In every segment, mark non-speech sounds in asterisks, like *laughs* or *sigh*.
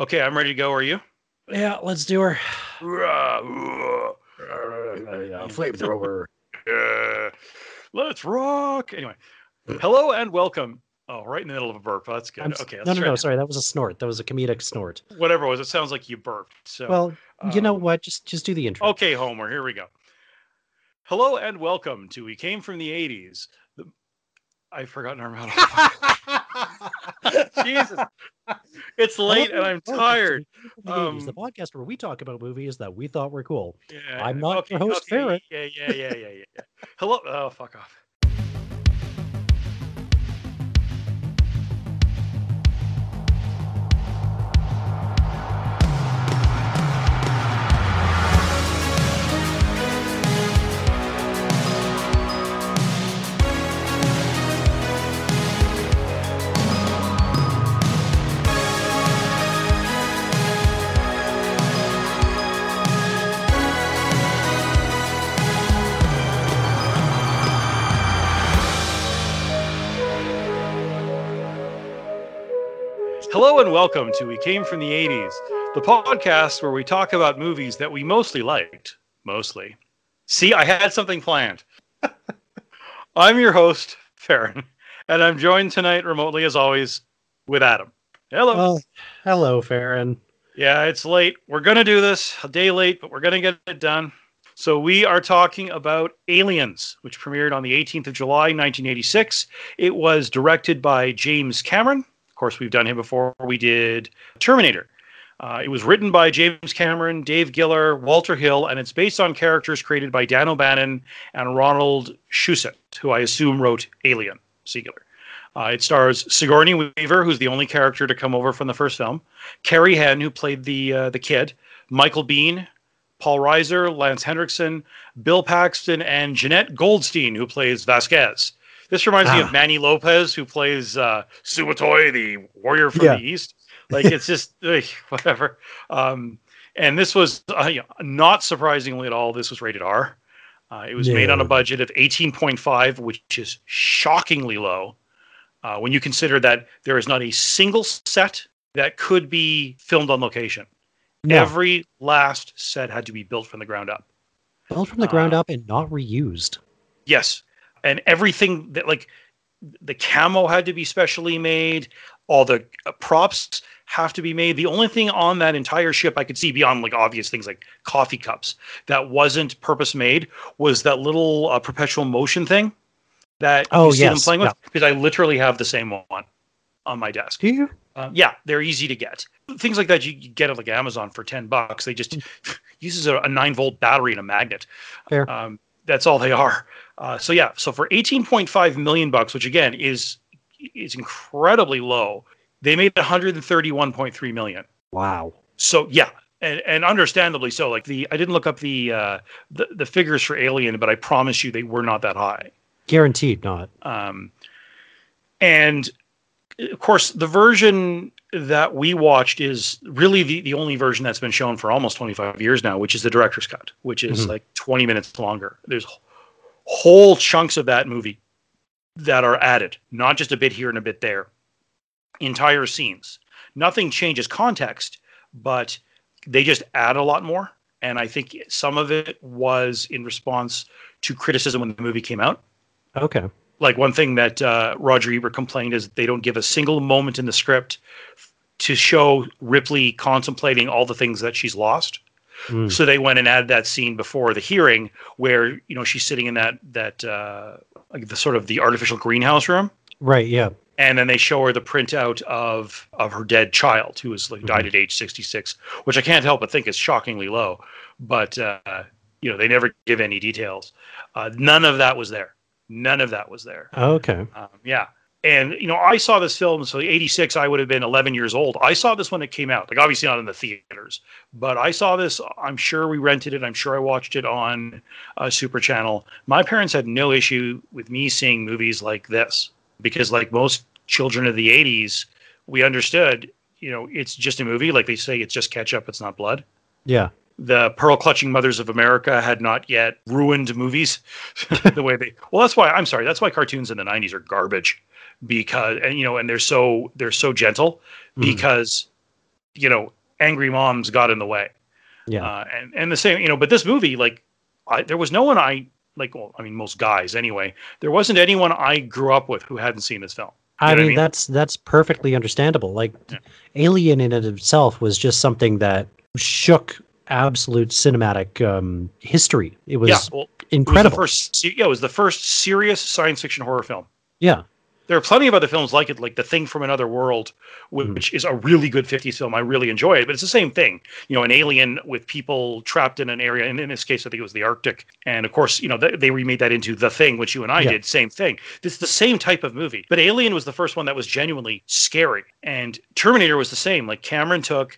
Okay, I'm ready to go. Are you? Yeah, let's do her. *laughs* Flamethrower. let's rock. Anyway, hello and welcome. Oh, right in the middle of a burp. That's good. I'm okay. no, no, no. it. Sorry, that was a snort. That was a comedic snort. Whatever it was, it sounds like you burped. So, Well, you know um, what? Just just do the intro. okay, Homer. Here we go. Hello and welcome to We Came from the '80s. The... I've forgotten our motto. *laughs* *laughs* Jesus, it's late and I'm tired. the 80s, the Um, podcast where we talk about movies that we thought were cool. Yeah, I'm not your host, Farron. Yeah, yeah, yeah, yeah, yeah, yeah. Hello. Oh, fuck off. Hello and welcome to We Came from the 80s, the podcast where we talk about movies that we mostly liked. Mostly. See, I had something planned. *laughs* I'm your host, Farron, and I'm joined tonight remotely as always with Adam. Hello. Well, hello, Farron. Yeah, it's late. We're going to do this a day late, but we're going to get it done. So, we are talking about Aliens, which premiered on the 18th of July, 1986. It was directed by James Cameron. Course, we've done him before. We did Terminator. Uh, it was written by James Cameron, Dave Giler, Walter Hill, and it's based on characters created by Dan O'Bannon and Ronald Shusett, who I assume wrote Alien, singular. Uh, it stars Sigourney Weaver, who's the only character to come over from the first film, Carrie Henn, who played the uh, the kid, Michael Biehn, Paul Reiser, Lance Hendrickson, Bill Paxton, and Jeanette Goldstein, who plays Vasquez. This reminds me Ah. of Manny Lopez, who plays uh, Suatoy, the warrior from Yeah. the East. Like it's just *laughs* ugh, whatever. Um, and this was uh, not surprisingly at all. This was rated R. Uh, it was made on a budget of 18.5, which is shockingly low uh, when you consider that there is not a single set that could be filmed on location. No, Every last set had to be built from the ground up. built from the ground uh, up and not reused. Yes, and everything that like the camo had to be specially made. All the uh, props have to be made. The only thing on that entire ship I could see beyond like obvious things like coffee cups that wasn't purpose made was that little uh, perpetual motion thing that Oh, you see them playing with. yeah. Because I literally have the same one on my desk. Do you? Um, yeah, they're easy to get. Things like that you, you get at like Amazon for ten bucks. They just *laughs* uses a, a nine volt battery and a magnet. Fair. Um, that's all they are. Uh, so yeah, so for eighteen point five million bucks, which again is is incredibly low, they made one hundred and thirty one point three million. Wow. So yeah, and, and understandably so. Like the I didn't look up the, uh, the the figures for Alien, but I promise you they were not that high. Guaranteed not. Um, and of course, the version that we watched is really the, the only version that's been shown for almost 25 years now, which is the director's cut, which is Mhm. like 20 minutes longer. There's whole chunks of that movie that are added, not just a bit here and a bit there. Entire scenes. Nothing changes context, but they just add a lot more. And I think some of it was in response to criticism when the movie came out Okay. Like one thing that uh, Roger Ebert complained is they don't give a single moment in the script to show Ripley contemplating all the things that she's lost. Mm. So they went and added that scene before the hearing where you know she's sitting in that that uh, like the sort of the artificial greenhouse room, Right. Yeah. and then they show her the printout of of her dead child who was like died at age sixty six, which I can't help but think is shockingly low. But uh, you know they never give any details. Uh, none of that was there. None of that was there. Okay. Um, yeah. And, you know, I saw this film, so 86, I would have been 11 years old. I saw this when it came out, like obviously not in the theaters, but I saw this. I'm sure we rented it. I'm sure I watched it on uh, Super Channel. My parents had no issue with me seeing movies like this because, like most children of the 80s, we understood, you know, it's just a movie. Like they say, it's just ketchup, it's not blood Yeah. The pearl clutching mothers of America had not yet ruined movies *laughs* the way they well that's why I'm sorry that's why cartoons in the 90s are garbage because and you know and they're so they're so gentle Mhm. because you know, angry moms got in the way. Yeah. Uh, and and the same, you know, but this movie, like, I, there was no one I like. Well, I mean, most guys anyway. There wasn't anyone I grew up with who hadn't seen this film. I know I mean, mean? that's that's perfectly understandable. Like Yeah. Alien in and of itself was just something that shook absolute cinematic um, history. It was yeah, well, it was incredible. the first. Yeah, it was the first serious science fiction horror film. yeah. There are plenty of other films like it, like The Thing from Another World, Mhm. which is a really good 50s film. I really enjoy it, but it's the same thing. You know, an alien with people trapped in an area, and in this case, I think it was the Arctic. And of course, you know, they, they remade that into The Thing, which you and I Yeah. did, same thing. It's the same type of movie. But Alien was the first one that was genuinely scary. And Terminator was the same. Like Cameron took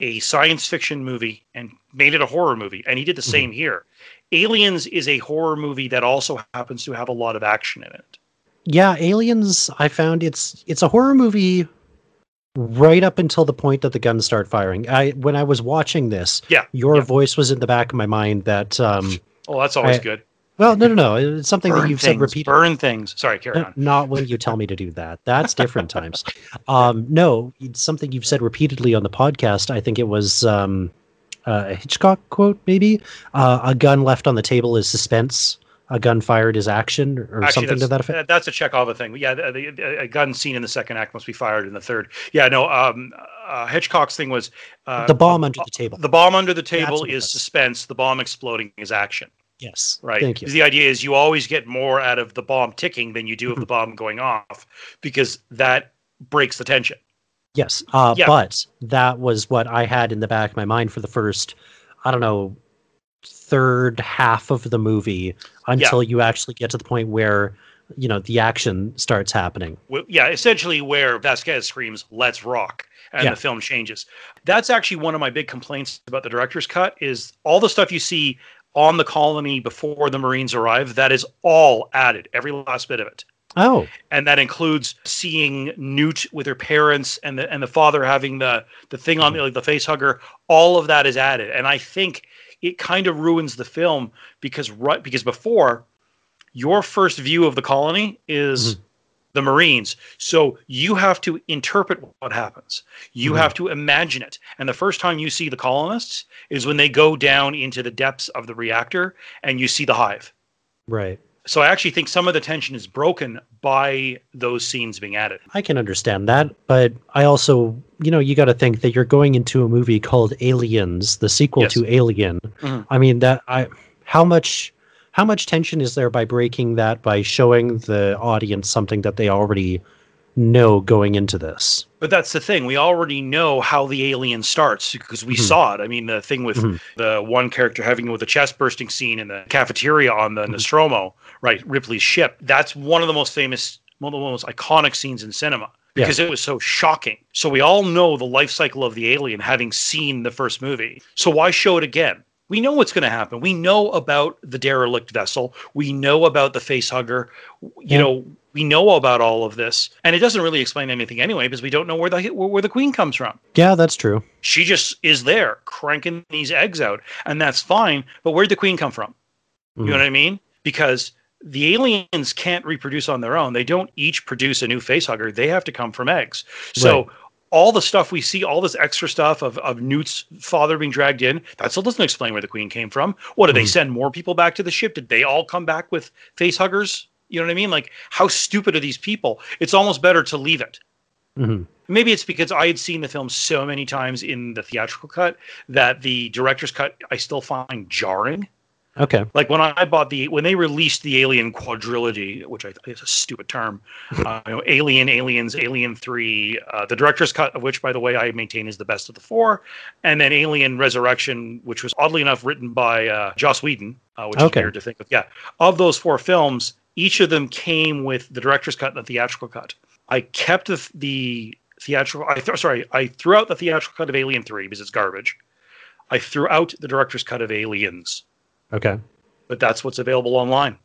a science fiction movie and made it a horror movie, and he did the Mhm. same here. Aliens is a horror movie that also happens to have a lot of action in it. Yeah, Aliens, I found it's it's a horror movie right up until the point that the guns start firing. I when I was watching this, Yeah, your yeah. voice was in the back of my mind that um Oh, that's always I- good. Well, no no no, it's something that you've things, said repeatedly. burn things. Sorry, carry on. Not when you tell me to do that. That's different times. *laughs* Um, no, it's something you've said repeatedly on the podcast. I think it was um, uh, a Hitchcock quote, maybe. Uh, a gun left on the table is suspense. A gun fired is action, or Actually, something to that effect. that's a Chekhov thing. Yeah, the, the, a gun seen in the second act must be fired in the third. Yeah, no. Um, uh, Hitchcock's thing was uh, the bomb under the table. The bomb under the table is suspense. The bomb exploding is action. Yes, Right. Thank you. The idea is you always get more out of the bomb ticking than you do of the bomb going off, because that breaks the tension. Yes, uh, Yeah. but that was what I had in the back of my mind for the first, I don't know, third half of the movie until you actually get to the point where you know the action starts happening. Wh- yeah, essentially where Vasquez screams "Let's rock" and Yeah. the film changes. That's actually one of my big complaints about the director's cut is all the stuff you see on the colony before the Marines arrive. That is all added, every last bit of it, Oh, and that includes seeing Newt with her parents and the and the father having the the thing on the, like the face hugger. All of that is added, and I think it kind of ruins the film because right because before your first view of the colony is Mhm. The Marines. So you have to interpret what happens. You Mhm. have to imagine it. And the first time you see the colonists is when they go down into the depths of the reactor and you see the hive. right. So I actually think some of the tension is broken by those scenes being added. I can understand that, but I also, you know, you got to think that you're going into a movie called Aliens, the sequel Yes. to Alien. Mhm. I mean, that I how much how much tension is there by breaking that by showing the audience something that they already know going into this? But that's the thing. We already know how the alien starts because we Mhm. saw it. I mean, the thing with Mhm. the one character having with the chest bursting scene in the cafeteria on the Mhm. Nostromo, right? Ripley's ship. That's one of the most famous, one of the most iconic scenes in cinema Yeah. because it was so shocking. So we all know the life cycle of the alien having seen the first movie. So why show it again? We know what's going to happen. We know about the derelict vessel. We know about the face hugger. You Yeah. know, we know about all of this, and it doesn't really explain anything anyway because we don't know where the where, where the queen comes from. Yeah, that's true. She just is there cranking these eggs out, and that's fine. But where'd the queen come from? You know Mhm. what I mean? Because the aliens can't reproduce on their own. They don't each produce a new face hugger. They have to come from eggs. So Right. All the stuff we see, all this extra stuff of, of Newt's father being dragged in, that still doesn't explain where the queen came from. What did they Mhm. send more people back to the ship? Did they all come back with face huggers? You know what I mean? Like, how stupid are these people? It's almost better to leave it. Mhm. Maybe it's because I had seen the film so many times in the theatrical cut that the director's cut I still find jarring. Okay. Like when I bought the when they released the Alien quadrilogy, which I think is a stupid term, *laughs* uh, you know, Alien, Aliens, Alien Three, uh, the director's cut of which, by the way, I maintain is the best of the four, and then Alien Resurrection, which was oddly enough written by uh, Joss Whedon, uh, which Okay. is weird to think of. Yeah, of those four films, each of them came with the director's cut and the theatrical cut. I kept the, the theatrical. I th- sorry, I threw out the theatrical cut of Alien Three because it's garbage. I threw out the director's cut of Aliens Okay. but that's what's available online.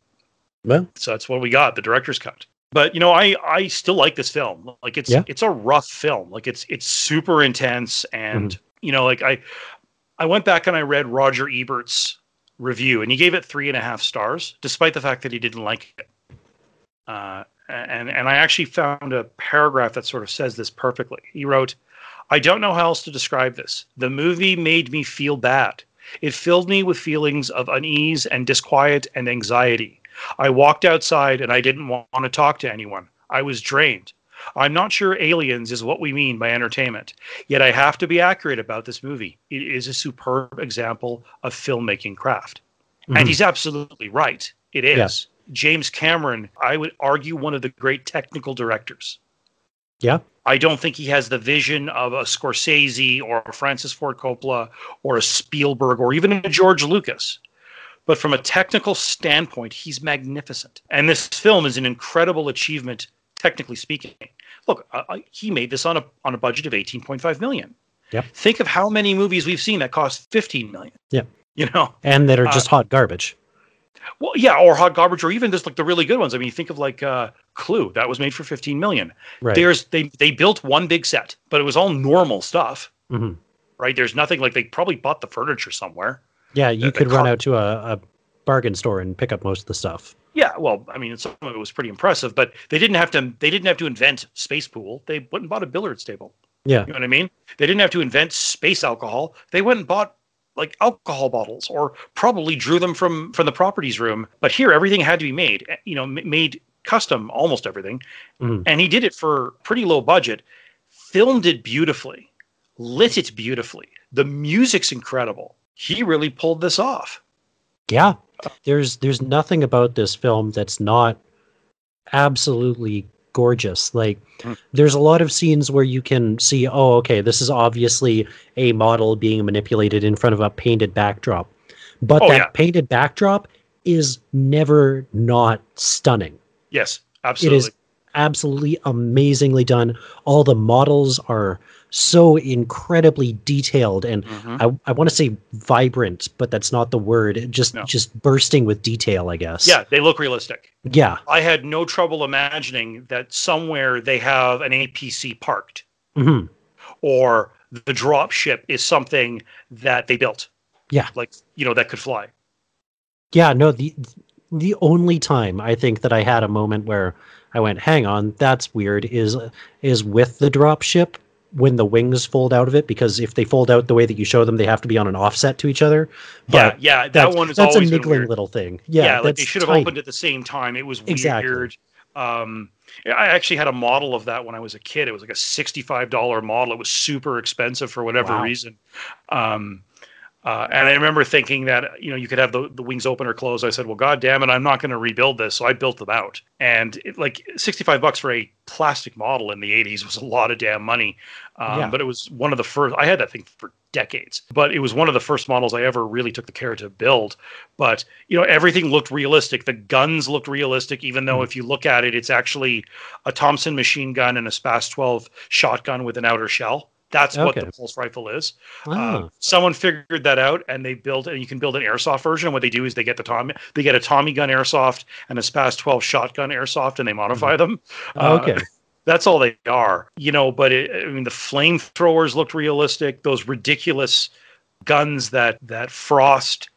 Well, So that's what we got, the director's cut. But you know, I I still like this film. Like it's Yeah. it's a rough film. Like it's it's super intense, and Mm-hmm. you know, like I I went back and I read Roger Ebert's review, and he gave it three and a half stars, despite the fact that he didn't like it. Uh, and and I actually found a paragraph that sort of says this perfectly. He wrote, I don't know how else to describe this. The movie made me feel bad. It filled me with feelings of unease and disquiet and anxiety. I walked outside and I didn't want to talk to anyone. I was drained. I'm not sure Aliens is what we mean by entertainment, yet I have to be accurate about this movie. It is a superb example of filmmaking craft. Mhm. And he's absolutely right. It is. Yeah. James Cameron, I would argue, one of the great technical directors. Yeah. I don't think he has the vision of a Scorsese or a Francis Ford Coppola or a Spielberg or even a George Lucas. But from a technical standpoint, he's magnificent. And this film is an incredible achievement, technically speaking. Look, uh, uh, he made this on a on a budget of 18.5 million. Yep. Think of how many movies we've seen that cost 15 million. Yep. You know, and that are Uh, just hot garbage. Well, yeah, or hot garbage, or even just like the really good ones. I mean, think of like uh, Clue that was made for 15 million. Right. There's they they built one big set, but it was all normal stuff, hmm right? There's nothing like they probably bought the furniture somewhere. Yeah, you the could run car- out to a, a bargain store and pick up most of the stuff. Yeah, well, I mean, some of it was pretty impressive, but they didn't have to. They didn't have to invent space pool. They went and bought a billiards table. Yeah. You know what I mean? They didn't have to invent space alcohol. They went and bought like alcohol bottles, or probably drew them from from the properties room. But here, everything had to be made. eh, You know, m- made custom, almost everything. Mhm. And he did it for pretty low budget. Filmed it beautifully, lit it beautifully. The music's incredible. He really pulled this off. Yeah. There's there's nothing about this film that's not absolutely gorgeous. Like Mm. there's a lot of scenes where you can see, oh, okay, this is obviously a model being manipulated in front of a painted backdrop. But Oh, that yeah. painted backdrop is never not stunning. Yes, absolutely. is absolutely amazingly done. All the models are so incredibly detailed and Mhm. I, I want to say vibrant, but that's not the word. Just No. just bursting with detail, I guess. Yeah, they look realistic. Yeah. I had no trouble imagining that somewhere they have an APC parked hmm or the drop ship is something that they built. Yeah. Like, you know, that could fly. Yeah. No, the the only time I think that I had a moment where I went, hang on, that's weird, is is with the drop ship when the wings fold out of it, because if they fold out the way that you show them, they have to be on an offset to each other. Yeah, But yeah. That that's, one is that's a niggling little thing. Yeah, Yeah, like they should have tiny. opened at the same time. It was Exactly. weird. Um, I actually had a model of that when I was a kid. It was like a sixty-five dollar model. It was super expensive for whatever Wow. reason. Um, uh, and I remember thinking that you know you could have the, the wings open or closed. I said, well, god damn it, I'm not going to rebuild this. So I built them out. And it, like sixty-five bucks for a plastic model in the '80s was a lot of damn money. Um, Yeah. But it was one of the first. I had that thing for decades. But it was one of the first models I ever really took the care to build but you know everything looked realistic the guns looked realistic even though Mhm. if you look at it it's actually a thompson machine gun and a spas 12 shotgun with an outer shell that's what the pulse rifle is uh, someone figured that out and they built and you can build an airsoft version And what they do is they get the tommy they get a tommy gun airsoft and a spas 12 shotgun airsoft and they modify them Uh, okay. that's all they are, you know. But it, I mean, the flamethrowers looked realistic. Those ridiculous guns that that Frost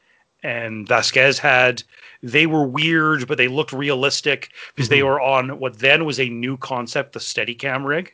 and Vasquez had, they were weird, but they looked realistic because they Mhm. were on what then was a new concept, the Steadicam rig,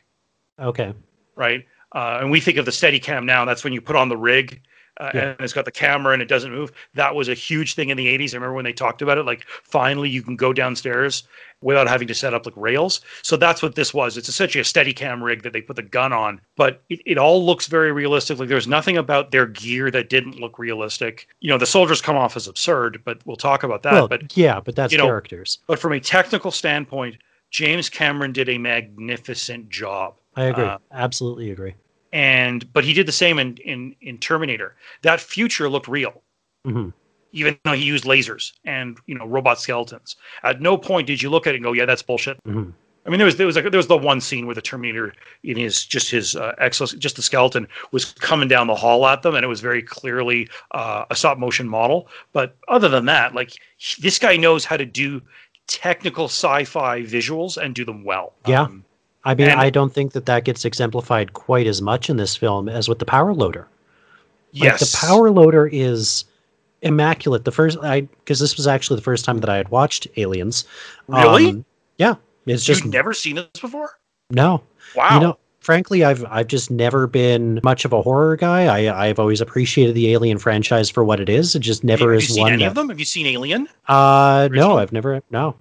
Okay. right? Uh, and we think of the Steadicam now. That's when you put on the rig. Uh, Yeah. And it's got the camera and it doesn't move. That was a huge thing in the 80s. I remember when they talked about it. Like, finally, you can go downstairs without having to set up like rails. So that's what this was. It's essentially a steady cam rig that they put the gun on, but it, it all looks very realistic. Like there's nothing about their gear that didn't look realistic. You know, the soldiers come off as absurd, but we'll talk about that. well, but yeah, but that's you know, characters. but from a technical standpoint, James Cameron did a magnificent job. I agree. uh, Absolutely agree. And but he did the same in in, in Terminator. That future looked real. hmm Even though he used lasers and you know robot skeletons, at no point did you look at it and go, "Yeah, that's bullshit." hmm I mean, there was there was like there was the one scene where the Terminator in his just his uh, exos just the skeleton was coming down the hall at them, and it was very clearly uh, a stop motion model. But other than that, like he- this guy knows how to do technical sci-fi visuals and do them well. Yeah. Um, I mean, And- I don't think that that gets exemplified quite as much in this film as with the power loader. Like, yes. the power loader is immaculate. The first, I because this was actually the first time that I had watched Aliens. Really? Um, yeah, it's just You've never seen this before? no. Wow. You know, frankly, I've I've just never been much of a horror guy. I I've always appreciated the Alien franchise for what it is. It just never Have is you seen one. any that- of them? Have you seen Alien? Uh, Original? no, I've never. No,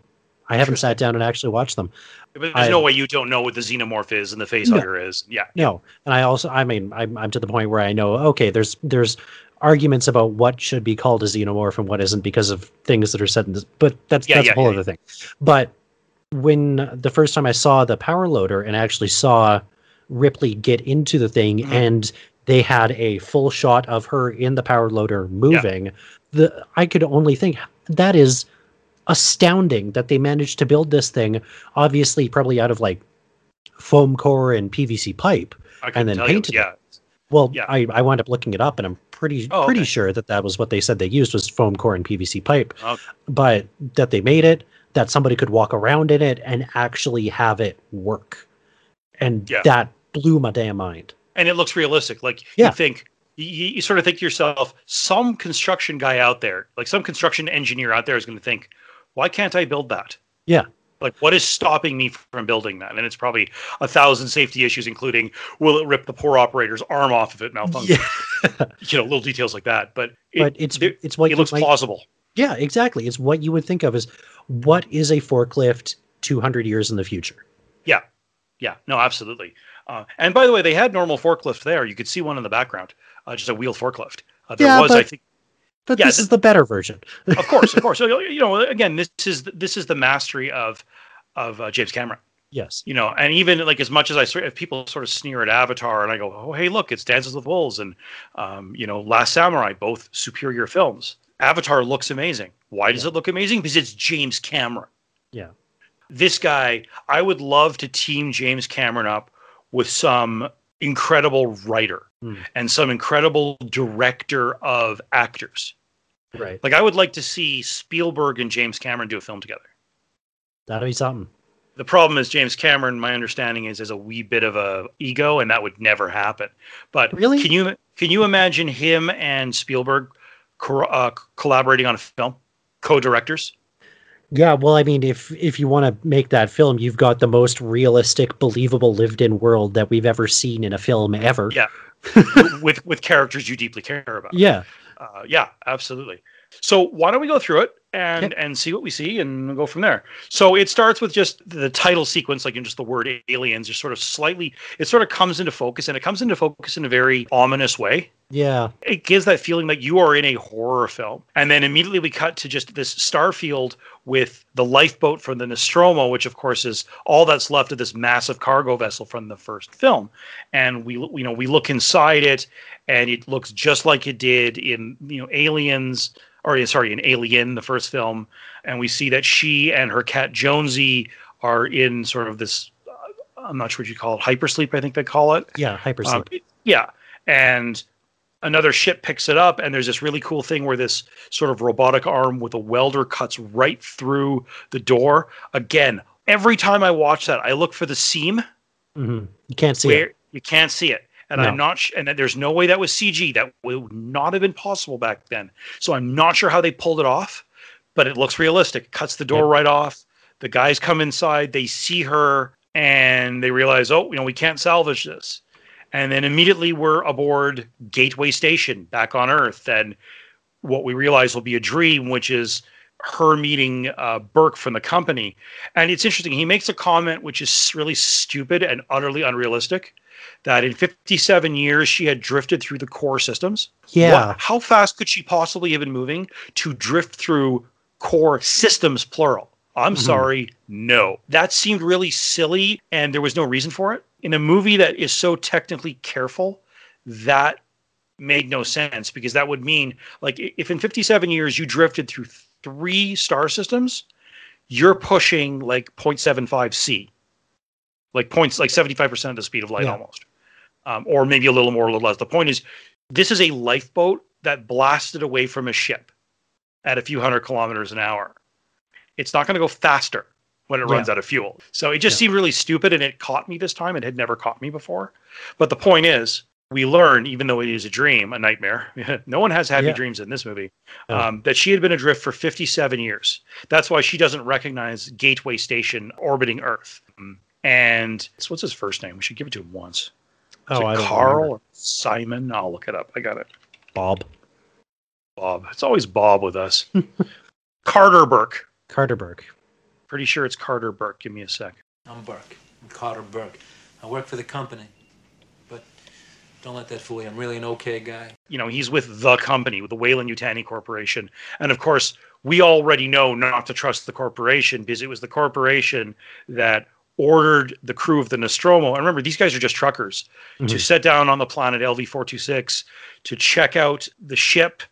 I haven't sat down and actually watched them. But there's I- no way you don't know what the xenomorph is and the facehugger No. is. Yeah. No, and I also, I mean, I'm I'm to the point where I know. Okay, there's there's arguments about what should be called a xenomorph and what isn't because of things that are said in this. But that's Yeah, that's yeah, a whole yeah, other thing. But when the first time I saw the power loader and actually saw Ripley get into the thing Mhm. and they had a full shot of her in the power loader moving, the I could only think that is astounding that they managed to build this thing obviously probably out of like foam core and PVC pipe and then tell you. painted it. Yeah. well, Yeah. I, I wound up looking it up, and I'm pretty Oh, pretty okay. sure that that was what they said they used was foam core and PVC pipe, Okay. but that they made it that somebody could walk around in it and actually have it work, and Yeah. that blew my damn mind. and it looks realistic. Like Yeah. you think, you, you sort of think to yourself, some construction guy out there, like some construction engineer out there, is going to think, why can't I build that? Yeah. Like, what is stopping me from building that? And it's probably a thousand safety issues, including will it rip the poor operator's arm off if it malfunctions? Yeah. *laughs* You know, little details like that. But it, but it's it's what it looks might- plausible. yeah, exactly. It's what you would think of as what is a forklift 200 years in the future. Yeah, yeah, no, absolutely. Uh, and by the way, they had normal forklift there. You could see one in the background, uh, just a wheel forklift. Uh, there Yeah, was, I think. But Yeah, this th- is the better version. of course, of course. *laughs* So you know, again, this is this is the mastery of of uh, James Cameron. Yes. You know, and even like as much as I sort if people sort of sneer at Avatar, and I go, oh hey, look, it's Dances with Wolves and um, you know Last Samurai, both superior films. Avatar looks amazing. Why does it look amazing? Because it's James Cameron. Yeah. This guy, I would love to team James Cameron up with some incredible writer Hmm. and some incredible director of actors. Right. Like I would like to see Spielberg and James Cameron do a film together. That'd be something. The problem is James Cameron, my understanding is, is a wee bit of a ego, and that would never happen. But Really? can you can you imagine him and Spielberg co- uh, collaborating on a film, co-directors? Yeah, well, I mean, if if you want to make that film, you've got the most realistic, believable, lived-in world that we've ever seen in a film ever. Yeah. *laughs* with with characters you deeply care about. Yeah. Uh, yeah, absolutely. So why don't we go through it and Okay. and see what we see and we'll go from there. So it starts with just the title sequence, like in just the word aliens, just sort of slightly. It sort of comes into focus, and it comes into focus in a very ominous way. Yeah. It gives that feeling like you are in a horror film, and then immediately we cut to just this starfield with the lifeboat from the Nostromo, which of course is all that's left of this massive cargo vessel from the first film. And we, you know, we look inside it, and it looks just like it did in, you know, Aliens, or sorry, in Alien, the first film. And we see that she and her cat Jonesy are in sort of this. Uh, I'm not sure what you call it, hypersleep. I think they call it. Yeah. Hypersleep. Um, yeah, and another ship picks it up, and there's this really cool thing where this sort of robotic arm with a welder cuts right through the door. Again, every time I watch that, I look for the seam hmm You can't see where it. you can't see it. And No. I'm not, sh- and there's no way that was CG. That would not have been possible back then. So I'm not sure how they pulled it off, but it looks realistic. Cuts the door Yeah. right off. The guys come inside, they see her, and they realize, oh, you know, we can't salvage this. And then immediately we're aboard Gateway Station back on Earth, and what we realize will be a dream, which is her meeting uh, Burke from the company. And it's interesting. He makes a comment which is really stupid and utterly unrealistic. That in 57 years she had drifted through the core systems. Yeah. What- how fast could she possibly have been moving to drift through core systems, plural? I'm Mhm. sorry, no. That seemed really silly, and there was no reason for it. In a movie that is so technically careful, that made no sense because that would mean, like, if in 57 years you drifted through three star systems, you're pushing like 0.75 C, like points, like 75% of the speed of light Yeah. almost, um, or maybe a little more, a little less. The point is, this is a lifeboat that blasted away from a ship at a few hundred kilometers an hour. It's not going to go faster when it runs Yeah. out of fuel. So it just Yeah. seemed really stupid and it caught me this time. It had never caught me before. But the point is, we learn, even though it is a dream, a nightmare, *laughs* no one has happy Yeah. dreams in this movie, um, that she had been adrift for 57 years. That's why she doesn't recognize Gateway Station orbiting Earth. And what's his first name? We should give it to him once. Is Oh, I don't Carl remember. or Simon? I'll look it up. I got it. Bob Bob. It's always Bob with us. *laughs* Carter Burke. Carter Burke. Pretty sure it's Carter Burke. Give me a sec. I'm Burke. I'm Carter Burke. I work for the company. But don't let that fool you. I'm really an okay guy. You know, he's with the company, with the Weyland-Yutani Corporation. And of course, we already know not to trust the corporation because it was the corporation that ordered the crew of the Nostromo. And remember, these guys are just truckers to Mhm. set down on the planet LV 426 to check out the ship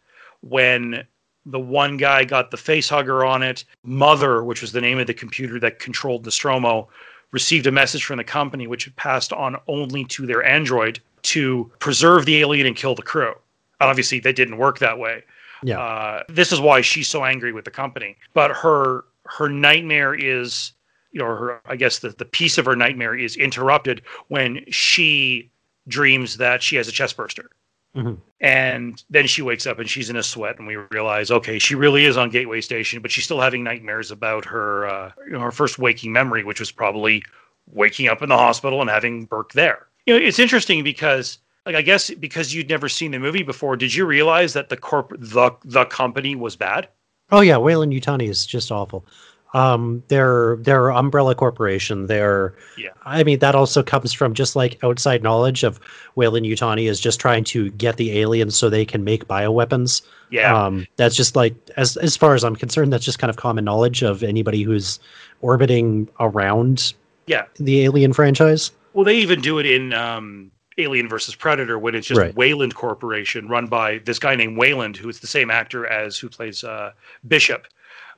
when the one guy got the face hugger on it. Mother, which was the name of the computer that controlled Nostromo, received a message from the company which had passed on only to their android to preserve the alien and kill the crew. And obviously, that didn't work that way. Yeah. Uh, this is why she's so angry with the company. But her her nightmare is, you know, her I guess the, the piece of her nightmare is interrupted when she dreams that she has a chest burster. Mhm. And then she wakes up and she's in a sweat, and we realize, okay, she really is on Gateway Station, but she's still having nightmares about her, uh, you know, her first waking memory, which was probably waking up in the hospital and having Burke there. You know, it's interesting because, like, I guess because you'd never seen the movie before, did you realize that the corp, the the company was bad? Oh yeah, Weyland-Yutani is just awful. Um, they're they're umbrella corporation. They're Yeah. I mean that also comes from just like outside knowledge of Weyland-Yutani is just trying to get the aliens so they can make bioweapons. Yeah, Um, that's just like as as far as I'm concerned, that's just kind of common knowledge of anybody who's orbiting around yeah. the Alien franchise. Well, they even do it in um, Alien versus Predator when it's just Right. Weyland Corporation, run by this guy named Weyland, who is the same actor as who plays uh, Bishop.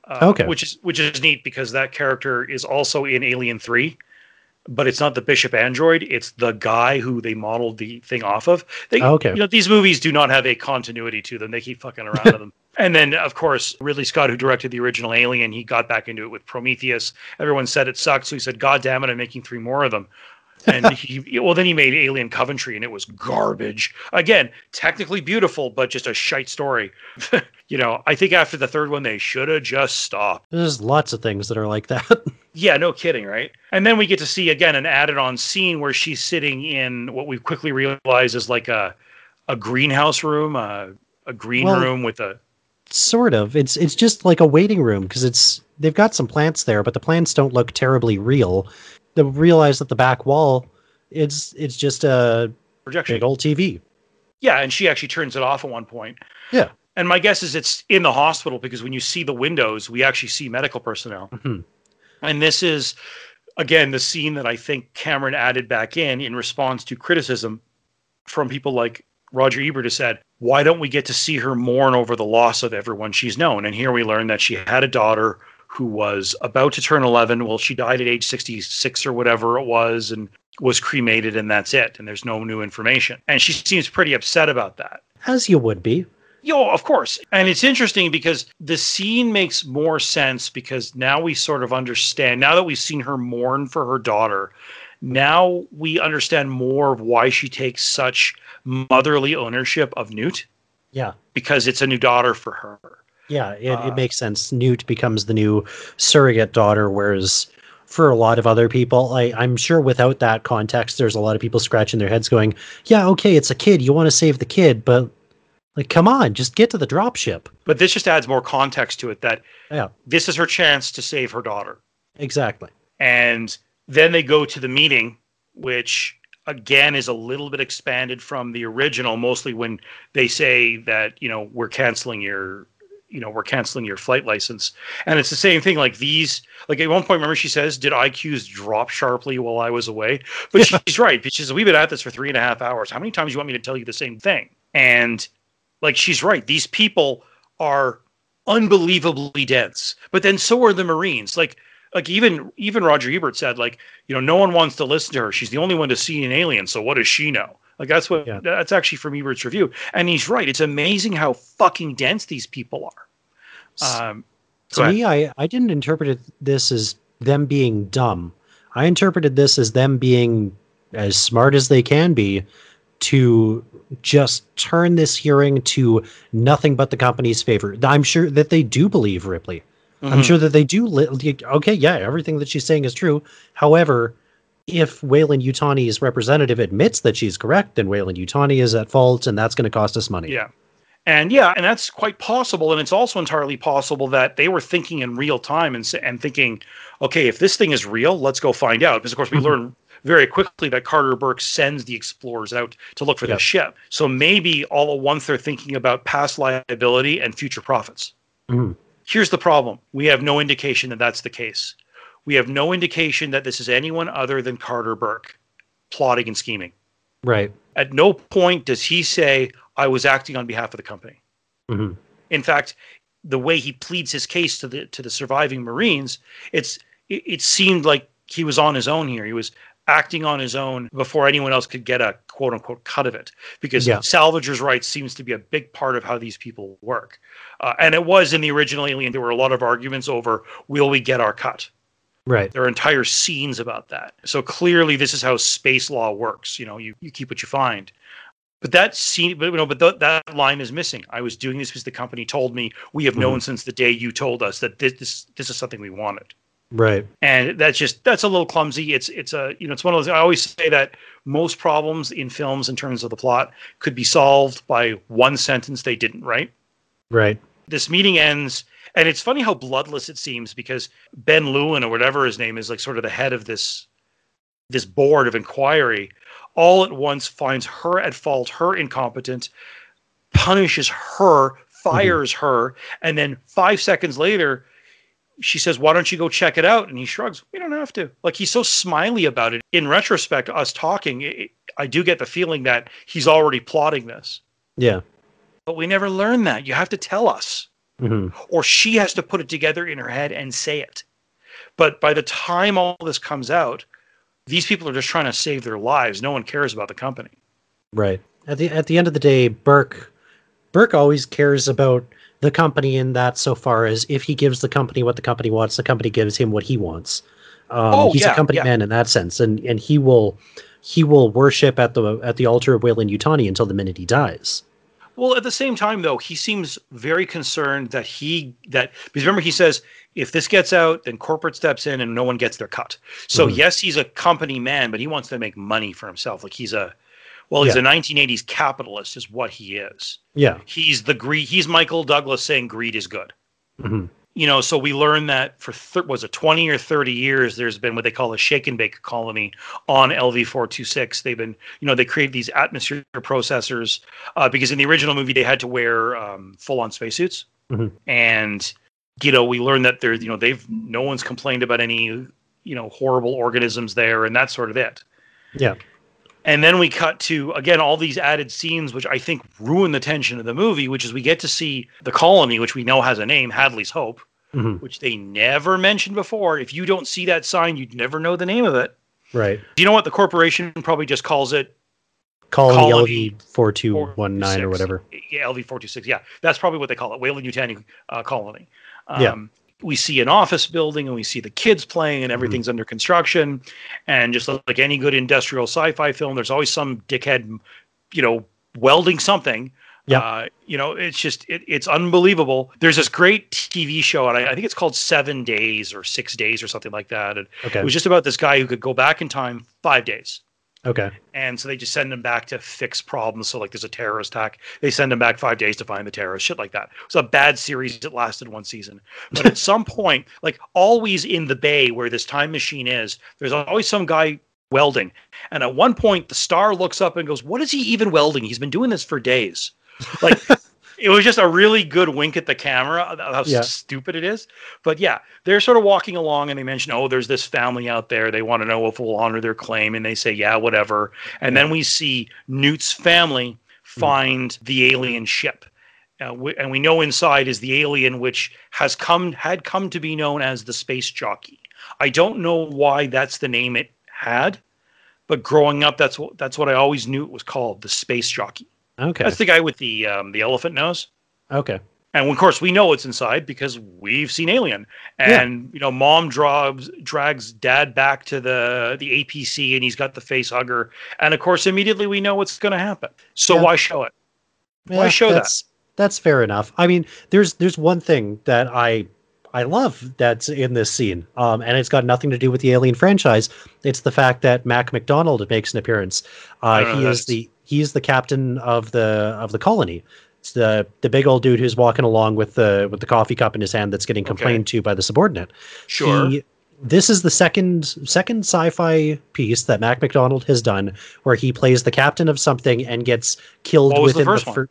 Uh, Okay. Which is which is neat because that character is also in Alien Three, but it's not the Bishop android; it's the guy who they modeled the thing off of. They, Okay. You know, these movies do not have a continuity to them; they keep fucking around with *laughs* them. And then, of course, Ridley Scott, who directed the original Alien, he got back into it with Prometheus. Everyone said it sucked, so he said, "God damn it, I'm making three more of them." *laughs* and he well then he made alien covenant and it was garbage again technically beautiful but just a shite story *laughs* you know i think after the third one they should have just stopped There's lots of things that are like that. *laughs* yeah no kidding right and then we get to see again an added on scene where she's sitting in what we quickly realize is like a a greenhouse room a, a green Well- room with a sort of. It's it's just like a waiting room because it's they've got some plants there, but the plants don't look terribly real. They realize that the back wall it's it's just a projection big old TV. Yeah, and she actually turns it off at one point. Yeah. And my guess is it's in the hospital because when you see the windows, we actually see medical personnel. Mhm. And this is, again, the scene that I think Cameron added back in in response to criticism from people like Roger Ebert has said, why don't we get to see her mourn over the loss of everyone she's known? And here we learn that she had a daughter who was about to turn 11. Well, she died at age 66 or whatever it was and was cremated, and that's it. And there's no new information. And she seems pretty upset about that. As you would be. Yo, of course. And it's interesting because the scene makes more sense because now we sort of understand, now that we've seen her mourn for her daughter, now we understand more of why she takes such motherly ownership of Newt Yeah. because it's a new daughter for her. Yeah, it, Uh, it makes sense. Newt becomes the new surrogate daughter, whereas for a lot of other people, I, I'm sure without that context, there's a lot of people scratching their heads going, Yeah, okay, it's a kid. You want to save the kid, but like come on, just get to the dropship. But this just adds more context to it that Yeah. this is her chance to save her daughter. Exactly. And then they go to the meeting, which again is a little bit expanded from the original, mostly when they say that, you know, we're canceling your you know, we're canceling your flight license. And it's the same thing. Like these, like at one point, remember she says, Did IQs drop sharply while I was away? But she's right. She says, We've been at this for three and a half hours. How many times do you want me to tell you the same thing? And like she's right. These people are unbelievably dense. But then so are the Marines. Like like even even Roger Ebert said, like, you know, no one wants to listen to her. She's the only one to see an alien. So what does she know? Like that's what Yeah. that's actually from Ebert's review. And he's right. It's amazing how fucking dense these people are. Um to me, I, I didn't interpret it, this as them being dumb. I interpreted this as them being as smart as they can be to just turn this hearing to nothing but the company's favor. I'm sure that they do believe Ripley. I'm Mhm. sure that they do. Li- okay, yeah, everything that she's saying is true. However, if Weyland-Yutani's representative admits that she's correct, then Weyland-Yutani is at fault, and that's going to cost us money. Yeah. And yeah, and that's quite possible. And it's also entirely possible that they were thinking in real time and, and thinking, okay, if this thing is real, let's go find out. Because, of course, we Mhm. learn very quickly that Carter Burke sends the explorers out to look for the ship. So maybe all at once they're thinking about past liability and future profits. Mhm. Here's the problem we have no indication that that's the case. We have no indication that this is anyone other than Carter Burke plotting and scheming. Right. At no point does he say, I was acting on behalf of the company. hmm In fact, the way he pleads his case to the to the surviving Marines, it's it, it seemed like he was on his own here. He was acting on his own before anyone else could get a quote unquote cut of it because Yeah. salvagers' rights seems to be a big part of how these people work. Uh, and it was in the original Alien. There were a lot of arguments over will we get our cut. Right. There are entire scenes about that. So clearly, this is how space law works. You know, you, you keep what you find. But that scene, but you know, but th- that line is missing. I was doing this because the company told me. We have known since the day you told us that this this, this is something we wanted. Right. And that's just that's a little clumsy. It's it's a you know it's one of those. I always say that most problems in films in terms of the plot could be solved by one sentence they didn't write Right. this meeting ends and it's funny how bloodless it seems because ben lewin or whatever his name is like sort of the head of this this board of inquiry all at once finds her at fault her incompetent punishes her mm-hmm. fires her and then five seconds later she says why don't you go check it out and he shrugs we don't have to like he's so smiley about it in retrospect us talking it, i do get the feeling that he's already plotting this Yeah. but we never learn that you have to tell us hmm or she has to put it together in her head and say it. But by the time all this comes out, these people are just trying to save their lives. No one cares about the company. Right. At the at the end of the day, Burke Burke always cares about the company in that so far as if he gives the company what the company wants, the company gives him what he wants. Um, Oh, he's yeah, a company yeah. man in that sense, and and he will he will worship at the at the altar of Weyland-Yutani until the minute he dies. Well, at the same time, though, he seems very concerned that he that because remember he says if this gets out, then corporate steps in and no one gets their cut. So Mhm. yes, he's a company man, but he wants to make money for himself. Like he's a well, he's Yeah. a 1980s capitalist, is what he is. Yeah. He's the greed. He's Michael Douglas saying greed is good. hmm you know, so we learned that for thir- was it 20 or 30 years, there's been what they call a shake and bake colony on LV426. They've been, you know, they create these atmosphere processors uh, because in the original movie they had to wear um, full on spacesuits, Mhm. and you know, we learned that there's, you know, they've no one's complained about any, you know, horrible organisms there, and that's sort of it. Yeah. And then we cut to again all these added scenes, which I think ruin the tension of the movie, which is we get to see the colony, which we know has a name, Hadley's Hope, hmm which they never mentioned before. If you don't see that sign, you'd never know the name of it. Right. Do you know what the corporation probably just calls it? Colony, Colony LV four two one nine or whatever. Yeah, LV four two six. Yeah, that's probably what they call it, Weyland-Yutani uh, Colony. Um, Yeah. We see an office building and we see the kids playing Mm-hmm. and everything's under construction. And just like any good industrial sci-fi film, there's always some dickhead, you know, welding something. Yeah. Uh, you know, it's just it, it's unbelievable. There's this great TV show, and I, I think it's called Seven Days or Six Days or something like that. And Okay. it was just about this guy who could go back in time five days. Okay. And so they just send them back to fix problems. So like there's a terrorist attack, they send them back five days to find the terrorist, shit like that. It was a bad series. It lasted one season. But at some point, like always in the bay where this time machine is, there's always some guy welding. And at one point, the star looks up and goes, "What is he even welding? He's been doing this for days." Like. It was just a really good wink at the camera how Yeah. stupid it is. But yeah, they're sort of walking along and they mention, oh, there's this family out there. They want to know if we'll honor their claim. And they say, yeah, whatever. And then we see Newt's family find the alien ship. Uh, we, and we know inside is the alien which has come had come to be known as the space jockey. I don't know why that's the name it had, but growing up, that's what that's what I always knew it was called, the space jockey. Okay. That's the guy with the um, the elephant nose. Okay. And of course, we know it's inside because we've seen Alien. Yeah. And you know, mom drags drags dad back to the the APC, and he's got the face hugger. And of course, immediately we know what's going to happen. So Yeah. why show it? Why show that? that's, That's fair enough. I mean, there's there's one thing that I I love that's in this scene. Um, and it's got nothing to do with the Alien franchise. It's the fact that Mac McDonald makes an appearance. Uh, know he is the he's the captain of the of the colony. It's the the big old dude who's walking along with the with the coffee cup in his hand that's getting Okay. complained to by the subordinate. Sure. He- this is the second second sci-fi piece that Mac McDonald has done where he plays the captain of something and gets killed within the first one? fir-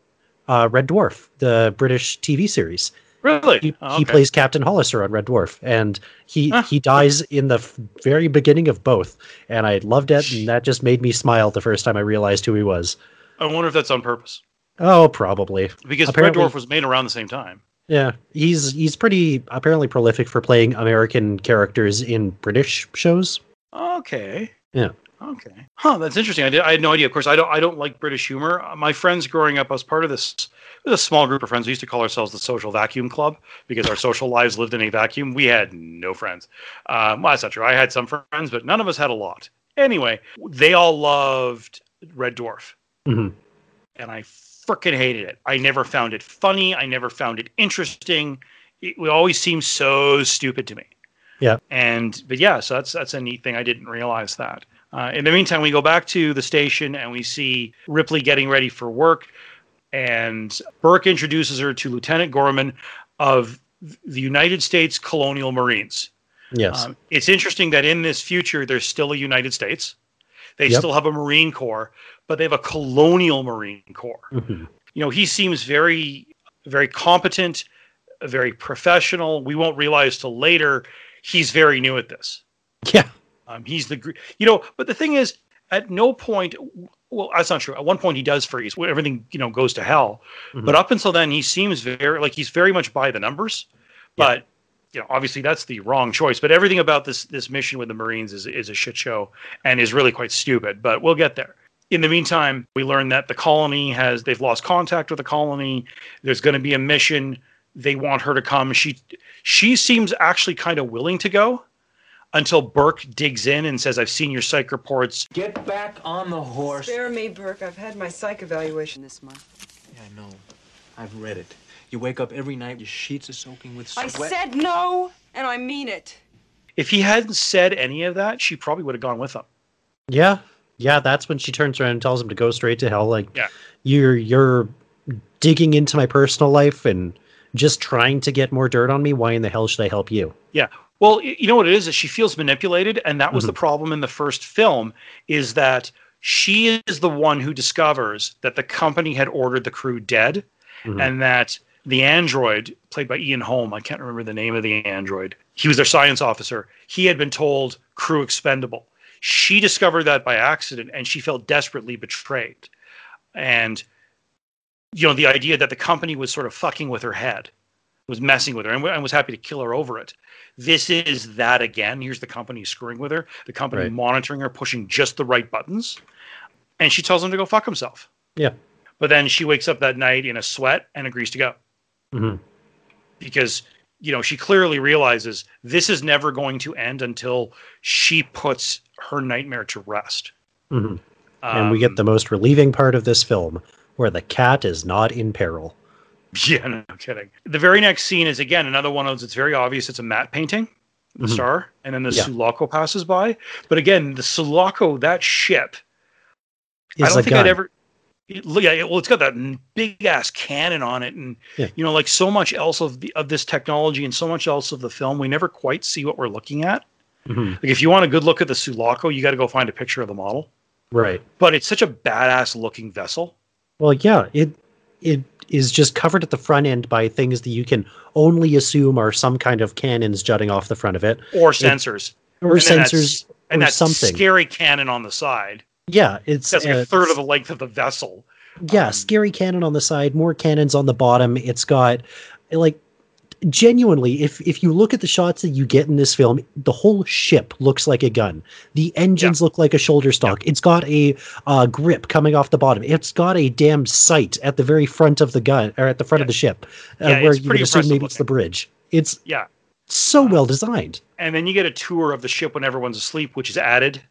uh, Red Dwarf, the British TV series. Really? He, Oh, he plays Captain Hollister on Red Dwarf, and he he dies in the f- very beginning of both. And I loved it, and that just made me smile the first time I realized who he was. I wonder if that's on purpose Oh, probably. because Apparently- Red Dwarf was made around the same time. Yeah, he's he's pretty apparently prolific for playing American characters in British shows. Okay. Yeah. Okay. Huh. That's interesting. I, did, I had no idea. Of course, I don't. I don't like British humor. My friends growing up, I was part of this. A small group of friends. We used to call ourselves the Social Vacuum Club because our social lives lived in a vacuum. We had no friends. Um, well, that's not true. I had some friends, but none of us had a lot. Anyway, they all loved Red Dwarf, Mhm. and I freaking hated it. I never found it funny. I never found it interesting. It would always seem so stupid to me. Yeah. And but yeah, so that's that's a neat thing. I didn't realize that. Uh, in the meantime, we go back to the station and we see Ripley getting ready for work, and Burke introduces her to Lieutenant Gorman of the United States Colonial Marines. Yes. Um, it's interesting that in this future, there's still a United States. They Yep. still have a Marine Corps, but they have a colonial Marine Corps. Mhm. You know, he seems very, very competent, very professional. We won't realize till later he's very new at this. Yeah. Um, he's the, you know, but the thing is, at no point, well, that's not true. At one point, he does freeze. when Everything, you know, goes to hell. Mhm. But up until then, he seems very like he's very much by the numbers. Yeah. But you know, obviously, that's the wrong choice. But everything about this this mission with the Marines is is a shit show and is really quite stupid. But we'll get there. In the meantime, we learn that the colony has they've lost contact with the colony. There's going to be a mission. They want her to come. She she seems actually kind of willing to go until Burke digs in and says, "I've seen your psych reports. Get back on the horse. Spare me, Burke. I've had my psych evaluation this month. Yeah, I know. I've read it. You wake up every night, your sheets are soaking with sweat. I said no, and I mean it. If he hadn't said any of that, she probably would have gone with him. Yeah. Yeah, that's when she turns around and tells him to go straight to hell. Like, Yeah. you're you're digging into my personal life and just trying to get more dirt on me. Why in the hell should I help you? Yeah. Well, you know what it is? Is she feels manipulated, and that was Mhm. the problem in the first film. Is that she is the one who discovers that the company had ordered the crew dead, Mhm. and that the android played by Ian Holm, I can't remember the name of the android. He was their science officer. He had been told crew expendable. She discovered that by accident, and she felt desperately betrayed. And you know, the idea that the company was sort of fucking with her head, was messing with her, and, and was happy to kill her over it. This is that again. Here's the company screwing with her, the company Right. monitoring her, pushing just the right buttons, and she tells him to go fuck himself. Yeah. But then she wakes up that night in a sweat and agrees to go Mhm. because you know she clearly realizes this is never going to end until she puts her nightmare to rest. Mhm. and we get Um, the most relieving part of this film, where the cat is not in peril. *laughs* Yeah, no kidding. The very next scene is again another one of those. It's very obvious. It's a matte painting, the Mhm. star, and then the Yeah. Sulaco passes by. But again, the Sulaco, that ship, I don't think gun. I'd ever. Look, yeah, well, it's got that big ass cannon on it, and Yeah. you know, like so much else of the of this technology and so much else of the film, we never quite see what we're looking at. Mhm. Like, if you want a good look at the Sulaco, you got to go find a picture of the model. Right. But it's such a badass looking vessel. Well, yeah, it it is just covered at the front end by things that you can only assume are some kind of cannons jutting off the front of it, or sensors, or And that's- sensors, and or that something. scary cannon on the side. yeah, it's That's like uh, a third of the length of the vessel. yeah, um, scary cannon on the side, more cannons on the bottom. It's got like genuinely, if if you look at the shots that you get in this film, the whole ship looks like a gun. The engines look like a shoulder stock. It's got a uh, grip coming off the bottom. It's got a damn sight at the very front of the gun or at the front of the ship, uh, Yeah, where you would assume maybe it's the bridge. It's Yeah. so well designed. And then you get a tour of the ship when everyone's asleep, which is added.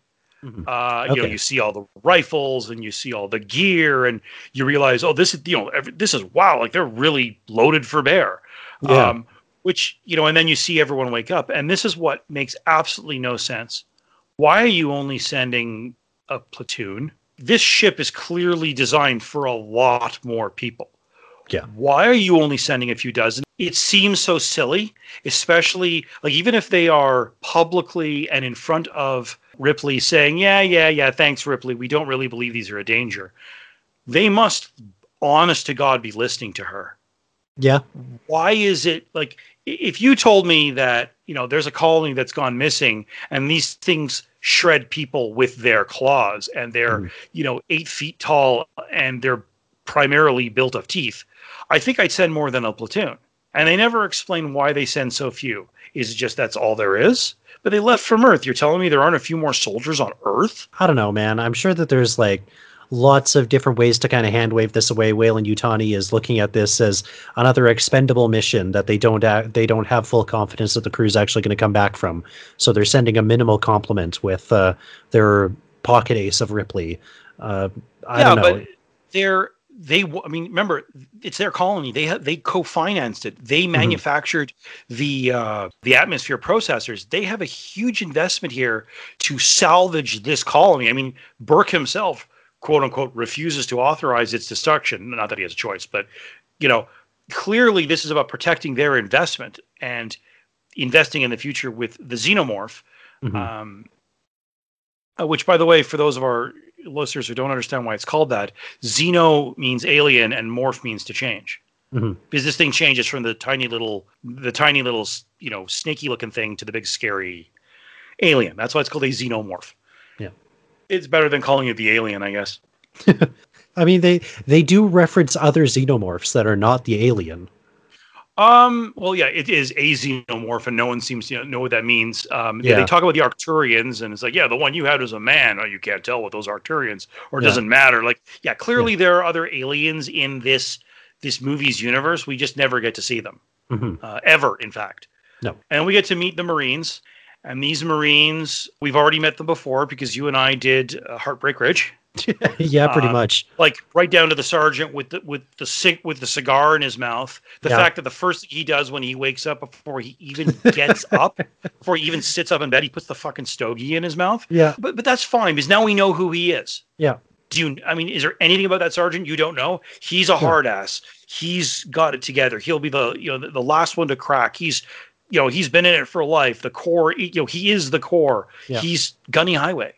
Mhm. Uh, You know, you see all the rifles and you see all the gear, and you realize, oh, this is you know, every, this is wow, like they're really loaded for bear. Yeah. Um, which you know, and then you see everyone wake up, and this is what makes absolutely no sense. Why are you only sending a platoon? This ship is clearly designed for a lot more people. Yeah. Why are you only sending a few dozen? It seems so silly, especially like even if they are publicly and in front of Ripley saying, "Yeah, yeah, yeah, thanks Ripley. We don't really believe these are a danger." They must honest to God be listening to her Yeah. why is it like if you told me that you know there's a colony that's gone missing and these things shred people with their claws and they're Mhm. you know eight feet tall and they're primarily built of teeth i think i'd send more than a platoon and they never explain why they send so few is it just that's all there is but they left from earth you're telling me there aren't a few more soldiers on earth I don't know, man. I'm sure that there's like lots of different ways to kind of hand wave this away. Weyland-Yutani is looking at this as another expendable mission that they don't act, they don't have full confidence that the crew is actually going to come back from. So they're sending a minimal compliment with uh, their pocket ace of Ripley. Uh, I yeah don't know. but they're they i mean remember it's their colony they they co-financed it they manufactured the uh the atmosphere processors they have a huge investment here to salvage this colony i mean burke himself quote unquote refuses to authorize its destruction not that he has a choice but you know clearly this is about protecting their investment and investing in the future with the xenomorph Mhm. um, uh, which, by the way, for those of our listeners who don't understand why it's called that, xeno means alien and morph means to change. Mhm. Because this thing changes from the tiny little, the tiny little, you know, snaky looking thing to the big scary alien. That's why it's called a xenomorph. Yeah. It's better than calling it the alien, I guess. *laughs* I mean, they they do reference other xenomorphs that are not the alien. Um. Well, yeah, it is a xenomorph, and no one seems to know what that means. Um, they- Yeah. They talk about the Arcturians, and it's like, yeah, the one you had was a man. Oh, you can't tell with those Arcturians, or it Yeah. doesn't matter. Like, yeah, clearly there are other aliens in this this movie's universe. We just never get to see them, Mhm. uh, ever. In fact, No. And we get to meet the Marines, and these Marines, we've already met them before because you and I did uh, Heartbreak Ridge *laughs* yeah, pretty Uh, much. like right down to the sergeant with the with the cig- with the cigar in his mouth. The Yeah. fact that the first thing he does when he wakes up before he even gets *laughs* up, before he even sits up in bed, he puts the fucking stogie in his mouth. Yeah, But but that's fine because now we know who he is. yeah. Do you? I mean, is there anything about that sergeant you don't know? He's a hard ass. He's got it together. He'll be the you know the, the last one to crack. He's you know he's been in it for life. The core. You know he is the core. Yeah. He's Gunny Highway.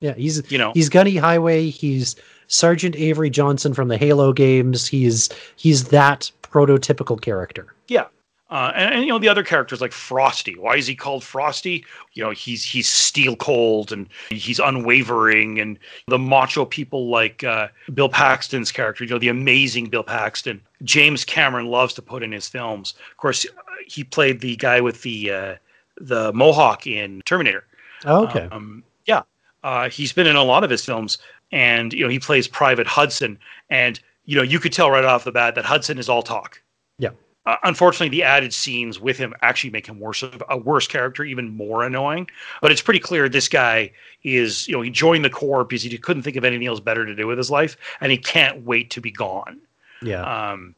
Yeah, he's You know. he's Gunny Highway. He's Sergeant Avery Johnson from the Halo games. He's he's that prototypical character. Yeah. Uh, and, and you know the other characters like Frosty. Why is he called Frosty? You know he's he's steel cold and he's unwavering, and the macho people like uh, Bill Paxton's character. You know the amazing Bill Paxton. James Cameron loves to put in his films. Of course, he played the guy with the uh, the mohawk in Terminator. Oh, okay. Um, yeah, uh, he's been in a lot of his films, and you know he plays Private Hudson, and you know you could tell right off the bat that Hudson is all talk. Yeah. Uh, unfortunately, the added scenes with him actually make him worse of a worse character, even more annoying. But it's pretty clear this guy is you know he joined the Corps because he couldn't think of anything else better to do with his life, and he can't wait to be gone. yeah. Um,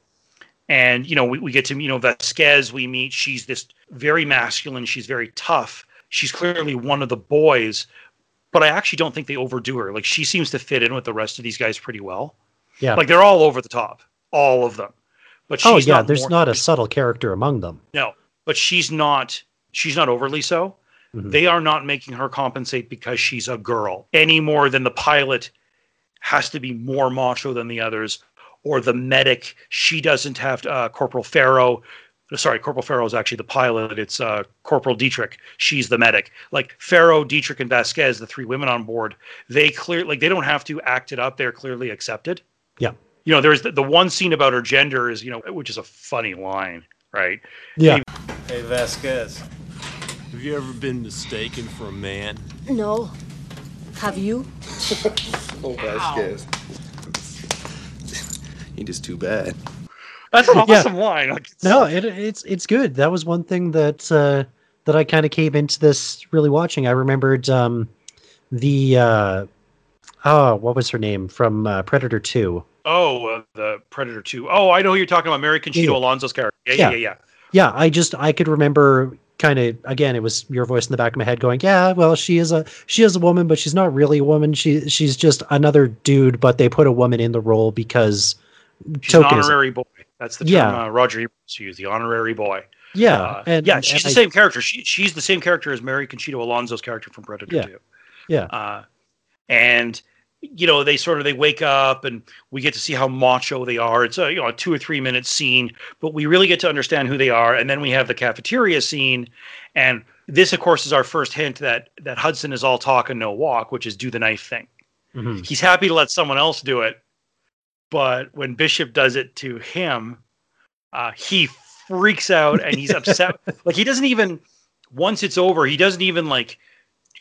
and you know, we, we get to you know Vasquez. We meet. She's this very masculine. She's very tough. She's clearly one of the boys, but I actually don't think they overdo her. Like she seems to fit in with the rest of these guys pretty well. Yeah. Like they're all over the top, all of them. But she's oh yeah, not there's more- not a subtle character among them. no, but she's not. She's not overly so. Mhm. They are not making her compensate because she's a girl any more than the pilot has to be more macho than the others, or the medic. She doesn't have uh, Corporal Farrow. Sorry, Corporal Farrow is actually the pilot. It's uh, Corporal Dietrich. She's the medic. Like Farrow, Dietrich, and Vasquez, the three women on board, they clear like they don't have to act it up. They're clearly accepted. Yeah. You know, there's the, the one scene about her gender is you know, which is a funny line, right? Yeah. Hey, Vasquez. Have you ever been mistaken for a man? No. Have you? *laughs* Oh, Vasquez. *laughs* He just too bad. That's an *laughs* Yeah. awesome line. Like, it's- No, it, it's it's good. That was one thing that uh, that I kind of came into this really watching. I remembered um, the uh, oh, what was her name from uh, Predator Two? Oh, uh, the Predator 2. Oh, I know who you're talking about. Mary Conchita Yeah. Alonso's character. Yeah, yeah, Yeah. yeah, yeah. I just I could remember kind of again it was your voice in the back of my head going yeah well she is a she is a woman but she's not really a woman she she's just another dude but they put a woman in the role because She's an honorary boy. That's the term Yeah. uh, Roger Ebert used, the honorary boy. yeah Uh, and yeah, she's and the I- same character. She, she's the same character as Mary Conchita Alonso's character from Predator Yeah. 2. yeah Uh, and you know they sort of they wake up and we get to see how macho they are. It's a you know a two or three minute scene, but we really get to understand who they are. And then we have the cafeteria scene, and this of course is our first hint that that Hudson is all talk and no walk, which is do the knife thing. mhm. He's happy to let someone else do it, but when Bishop does it to him, uh, he freaks out and he's upset. *laughs* like he doesn't even once it's over, he doesn't even like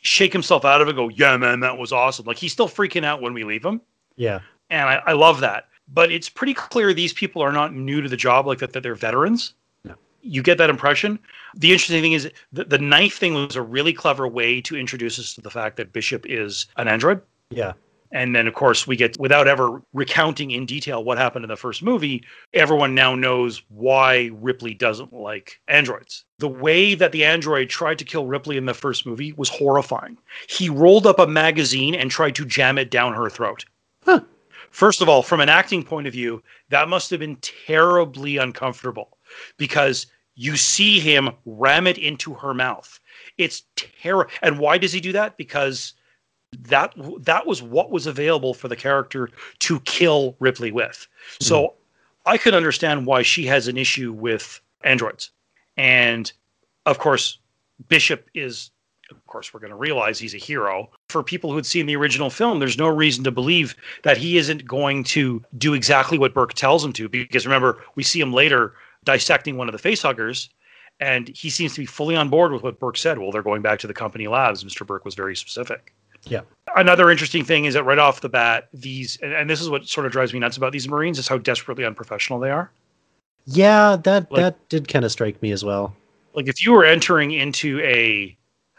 shake himself out of it. and Go, yeah, man, that was awesome. Like he's still freaking out when we leave him, yeah and I, I love that. But it's pretty clear these people are not new to the job, like that, that they're veterans. No. You get that impression. The interesting thing is the, the knife thing was a really clever way to introduce us to the fact that Bishop is an android. yeah And then, of course, we get, without ever recounting in detail what happened in the first movie, everyone now knows why Ripley doesn't like androids. The way that the android tried to kill Ripley in the first movie was horrifying. He rolled up a magazine and tried to jam it down her throat. Huh. First of all, from an acting point of view, that must have been terribly uncomfortable because you see him ram it into her mouth. It's terrible. And why does he do that? Because that that was what was available for the character to kill Ripley with. Hmm. So I could understand why she has an issue with androids. And of course, Bishop is of course we're going to realize he's a hero. For people who had seen the original film, there's no reason to believe that he isn't going to do exactly what Burke tells him to because remember, we see him later dissecting one of the facehuggers and he seems to be fully on board with what Burke said. Well, they're going back to the company labs. Mr. Burke was very specific yeah another interesting thing is that right off the bat, these and, and this is what sort of drives me nuts about these Marines is how desperately unprofessional they are. yeah that Like- that did kind of strike me as well Like if you were entering into a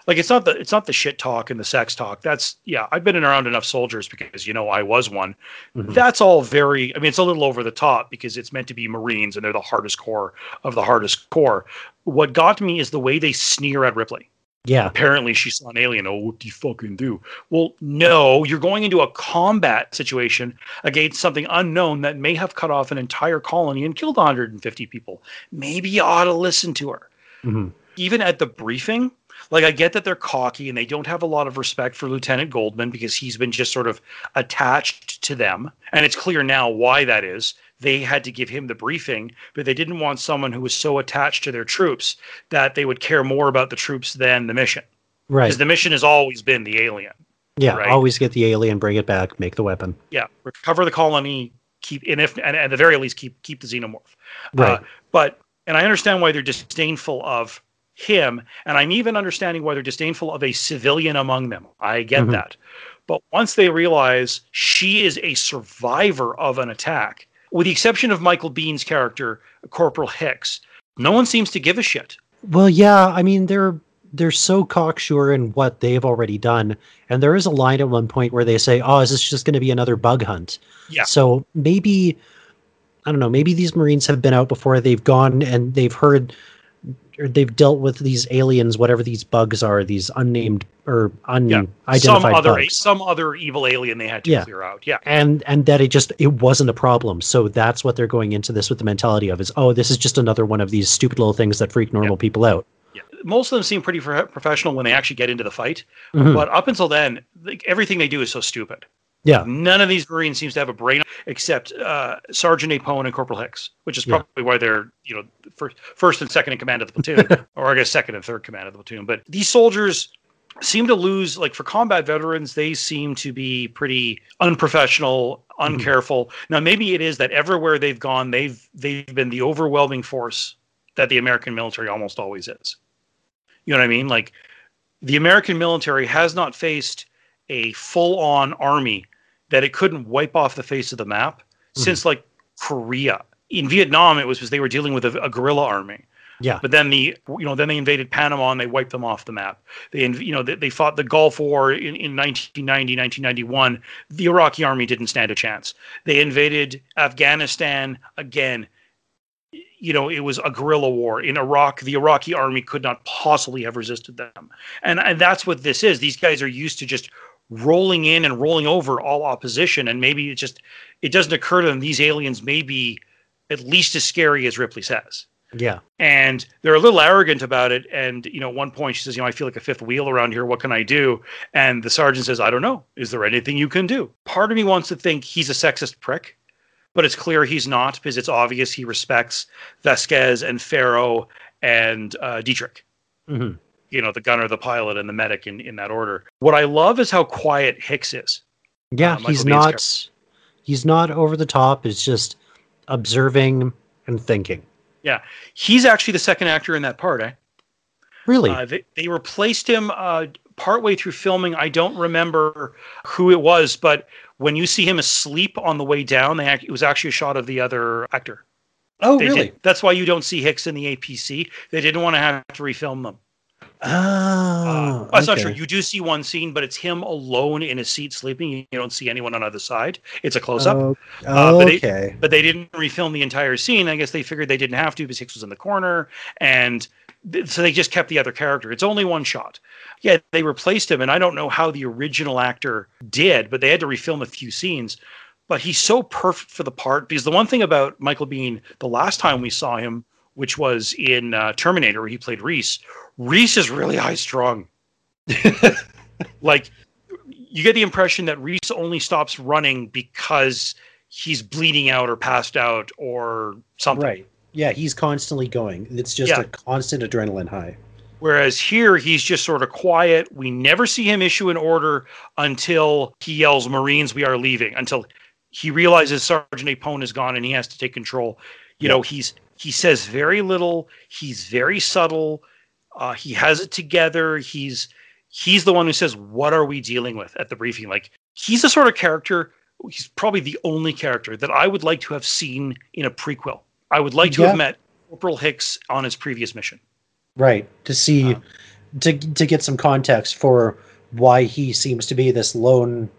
like it's not the it's not the shit talk and the sex talk. That's yeah, I've been around enough soldiers because you know I was one. Mhm. That's all very I mean it's a little over the top because it's meant to be Marines and they're the hardest core of the hardest core. What got me is the way they sneer at Ripley. Yeah apparently she saw an alien. Oh, what do you fucking do? Well, no, you're going into a combat situation against something unknown that may have cut off an entire colony and killed 150 people. Maybe you ought to listen to her. Mhm. Even at the briefing, like I get that they're cocky and they don't have a lot of respect for Lieutenant Gorman because he's been just sort of attached to them. And it's clear now why that is. They had to give him the briefing, but they didn't want someone who was so attached to their troops that they would care more about the troops than the mission right because the mission has always been the alien. yeah right. always get the alien bring it back make the weapon Yeah, recover the colony, keep and if and at the very least keep keep the xenomorph. right Uh, but and I understand why they're disdainful of him, and I'm even understanding why they're disdainful of a civilian among them. I get Mhm. that. But once they realize she is a survivor of an attack, with the exception of Michael Biehn's character, Corporal Hicks, no one seems to give a shit. Well, yeah, I mean they're they're so cocksure in what they've already done, and there is a line at one point where they say, "Oh, is this just going to be another bug hunt?" Yeah. So maybe I don't know. Maybe these Marines have been out before. They've gone and they've heard, they've dealt with these aliens, whatever these bugs are, these unnamed or some unidentified other bugs. some other evil alien they had to Yeah. clear out. Yeah. and and that it just it wasn't a problem so that's what they're going into this with the mentality of is oh this is just another one of these stupid little things that freak normal people out Yeah. Most of them seem pretty pro- professional when they actually get into the fight, Mhm. but up until then, like, everything they do is so stupid. Yeah. None of these Marines seems to have a brain except uh, Sergeant Apone and Corporal Hicks, which is Yeah. probably why they're you know first, first and second in command of the platoon, *laughs* or I guess second and third command of the platoon. But these soldiers seem to lose like for combat veterans they seem to be pretty unprofessional uncareful. Now maybe it is that everywhere they've gone they've they've been the overwhelming force that the american military almost always is. You know what i mean? Like the american military has not faced a full-on army that it couldn't wipe off the face of the map hmm. since like korea in vietnam it was because they were dealing with a, a guerrilla army yeah but then the you know then they invaded Panama and they wiped them off the map. They you know they, they fought the Gulf War in, in 1990 1991. The Iraqi army didn't stand a chance. They invaded Afghanistan again. you know, it was a guerrilla war in Iraq. The Iraqi army could not possibly have resisted them, and and that's what this is. These guys are used to just rolling in and rolling over all opposition, and maybe it just it doesn't occur to them these aliens may be at least as scary as Ripley says Yeah. and they're a little arrogant about it. And you know, at one point she says, "You know, I feel like a fifth wheel around here. What can I do?" And the sergeant says, "I don't know. Is there anything you can do?" Part of me wants to think he's a sexist prick, but it's clear he's not because it's obvious he respects Vasquez and Farrow and uh, Dietrich. hmm You know, the gunner, the pilot, and the medic in, in that order. What I love is how quiet Hicks is. Yeah, Uh, he's Biehn's not. character. He's not over the top. It's just observing and thinking. Yeah, he's actually the second actor in that part, eh? Really? Uh, they, they replaced him uh, partway through filming. I don't remember who it was, but when you see him asleep on the way down, they act, it was actually a shot of the other actor. oh, They really? did- that's why you don't see Hicks in the APC. They didn't want to have to refilm them. Oh, not okay. true. You do see one scene, but it's him alone in his seat sleeping. You don't see anyone on either side. It's a close up. Oh, Uh, but they- okay. but they didn't refilm the entire scene. I guess they figured they didn't have to because Hicks was in the corner, and th- so they just kept the other character. It's only one shot. Yeah, they replaced him, and I don't know how the original actor did, but they had to refilm a few scenes. But he's so perfect for the part because the one thing about Michael Biehn, the last time we saw him, which was in uh, Terminator, where he played Reese, Reese is really high strung. *laughs* like you get the impression that Reese only stops running because he's bleeding out or passed out or something. Right. Yeah, he's constantly going. It's just Yeah. a constant adrenaline high. Whereas here, he's just sort of quiet. We never see him issue an order until he yells, Marines, we are leaving, until he realizes Sergeant Apone is gone and he has to take control. You know, he's he says very little. He's very subtle. Uh, he has it together. He's he's the one who says, "What are we dealing with?" at the briefing. Like he's the sort of character. He's probably the only character that I would like to have seen in a prequel. I would like to Yeah. have met Corporal Hicks on his previous mission. Right. To see Um, to to get some context for why he seems to be this lone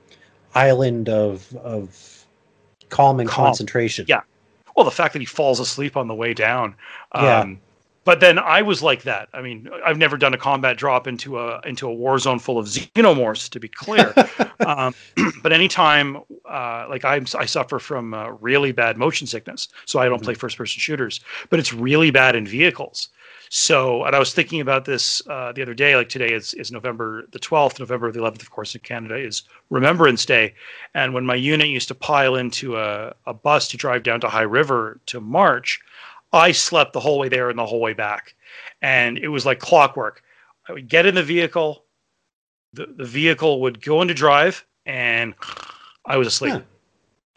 island of of calm and Calm. concentration. Yeah. Well, the fact that he falls asleep on the way down. Yeah. But then I was like that. I mean, I've never done a combat drop into a into a war zone full of xenomorphs, to be clear. *laughs* um, *clears throat* but anytime, uh, like I'm, I suffer from uh, really bad motion sickness, so I don't play first person shooters. But it's really bad in vehicles. So, and I was thinking about this uh, the other day. Like today is is November the twelfth. November the eleventh, of course, in Canada is Remembrance Day. And when my unit used to pile into a, a bus to drive down to High River to march, I slept the whole way there and the whole way back. And it was like clockwork. I would get in the vehicle, the, the vehicle would go into drive, and I was asleep. Huh.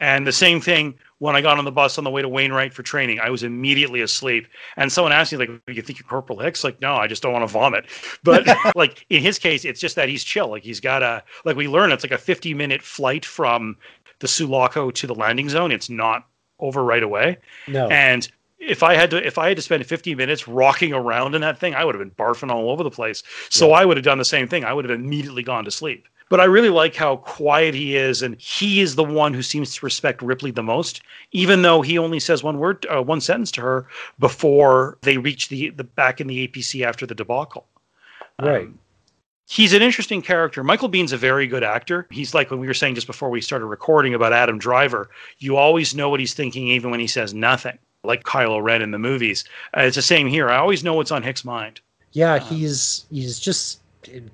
And the same thing when I got on the bus on the way to Wainwright for training, I was immediately asleep. And someone asked me, like, you think you're Corporal Hicks?" Like, no, I just don't want to vomit. But *laughs* like in his case, it's just that he's chill. Like he's got a like we learn it's like a 50 minute flight from the Sulaco to the landing zone. It's not over right away. No. And if I had to if I had to spend 50 minutes rocking around in that thing, I would have been barfing all over the place. So I would have done the same thing. I would have immediately gone to sleep. But I really like how quiet he is, and he is the one who seems to respect Ripley the most, even though he only says one word, uh, one sentence to her before they reach the the back in the APC after the debacle. Right. Um, he's an interesting character. Michael Biehn's a very good actor. He's like when we were saying just before we started recording about Adam Driver. You always know what he's thinking, even when he says nothing. Like Kylo Ren in the movies. Uh, it's the same here. I always know what's on Hick's mind. Yeah, he's he's just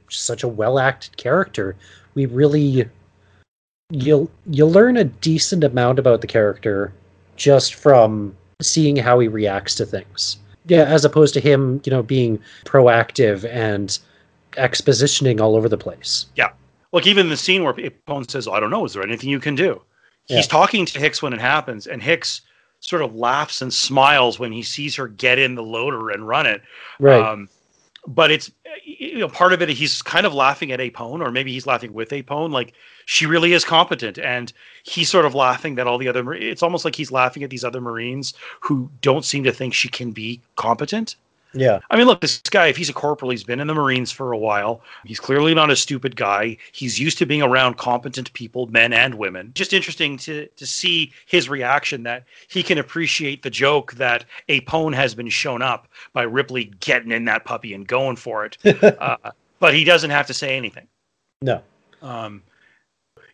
such a well acted character. We really you'll you'll learn a decent amount about the character just from seeing how he reacts to things. Yeah, as opposed to him, you know, being proactive and expositioning all over the place. Yeah. Like even the scene where Apone says, "I don't know. Is there anything you can do?" Yeah. He's talking to Hicks when it happens, and Hicks sort of laughs and smiles when he sees her get in the loader and run it. Right. Um, but it's you know part of it. He's kind of laughing at Apone, or maybe he's laughing with Apone. Like she really is competent, and he's sort of laughing that all the other. It's almost like he's laughing at these other Marines who don't seem to think she can be competent. Yeah. I mean, look, this guy, if he's a corporal, he's been in the Marines for a while. He's clearly not a stupid guy. He's used to being around competent people, men and women. Just interesting to to see his reaction that he can appreciate the joke that Apone has been shown up by Ripley getting in that puppy and going for it. *laughs* uh, but he doesn't have to say anything. No. Um,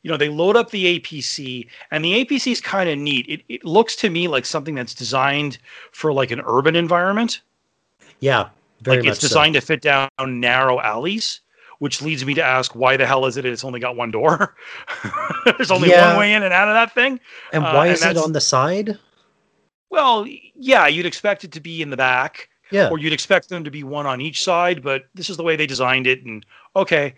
you know, they load up the APC, and the APC is kind of neat. It, it looks to me like something that's designed for like an urban environment Yeah. Very like much it's designed to fit down narrow alleys which leads me to ask why the hell is it it's only got one door *laughs* there's only Yeah. one way in and out of that thing so. And uh, why and is it on the side? well yeah you'd expect it to be in the back Yeah. or you'd expect them to be one on each side but this is the way they designed it and okay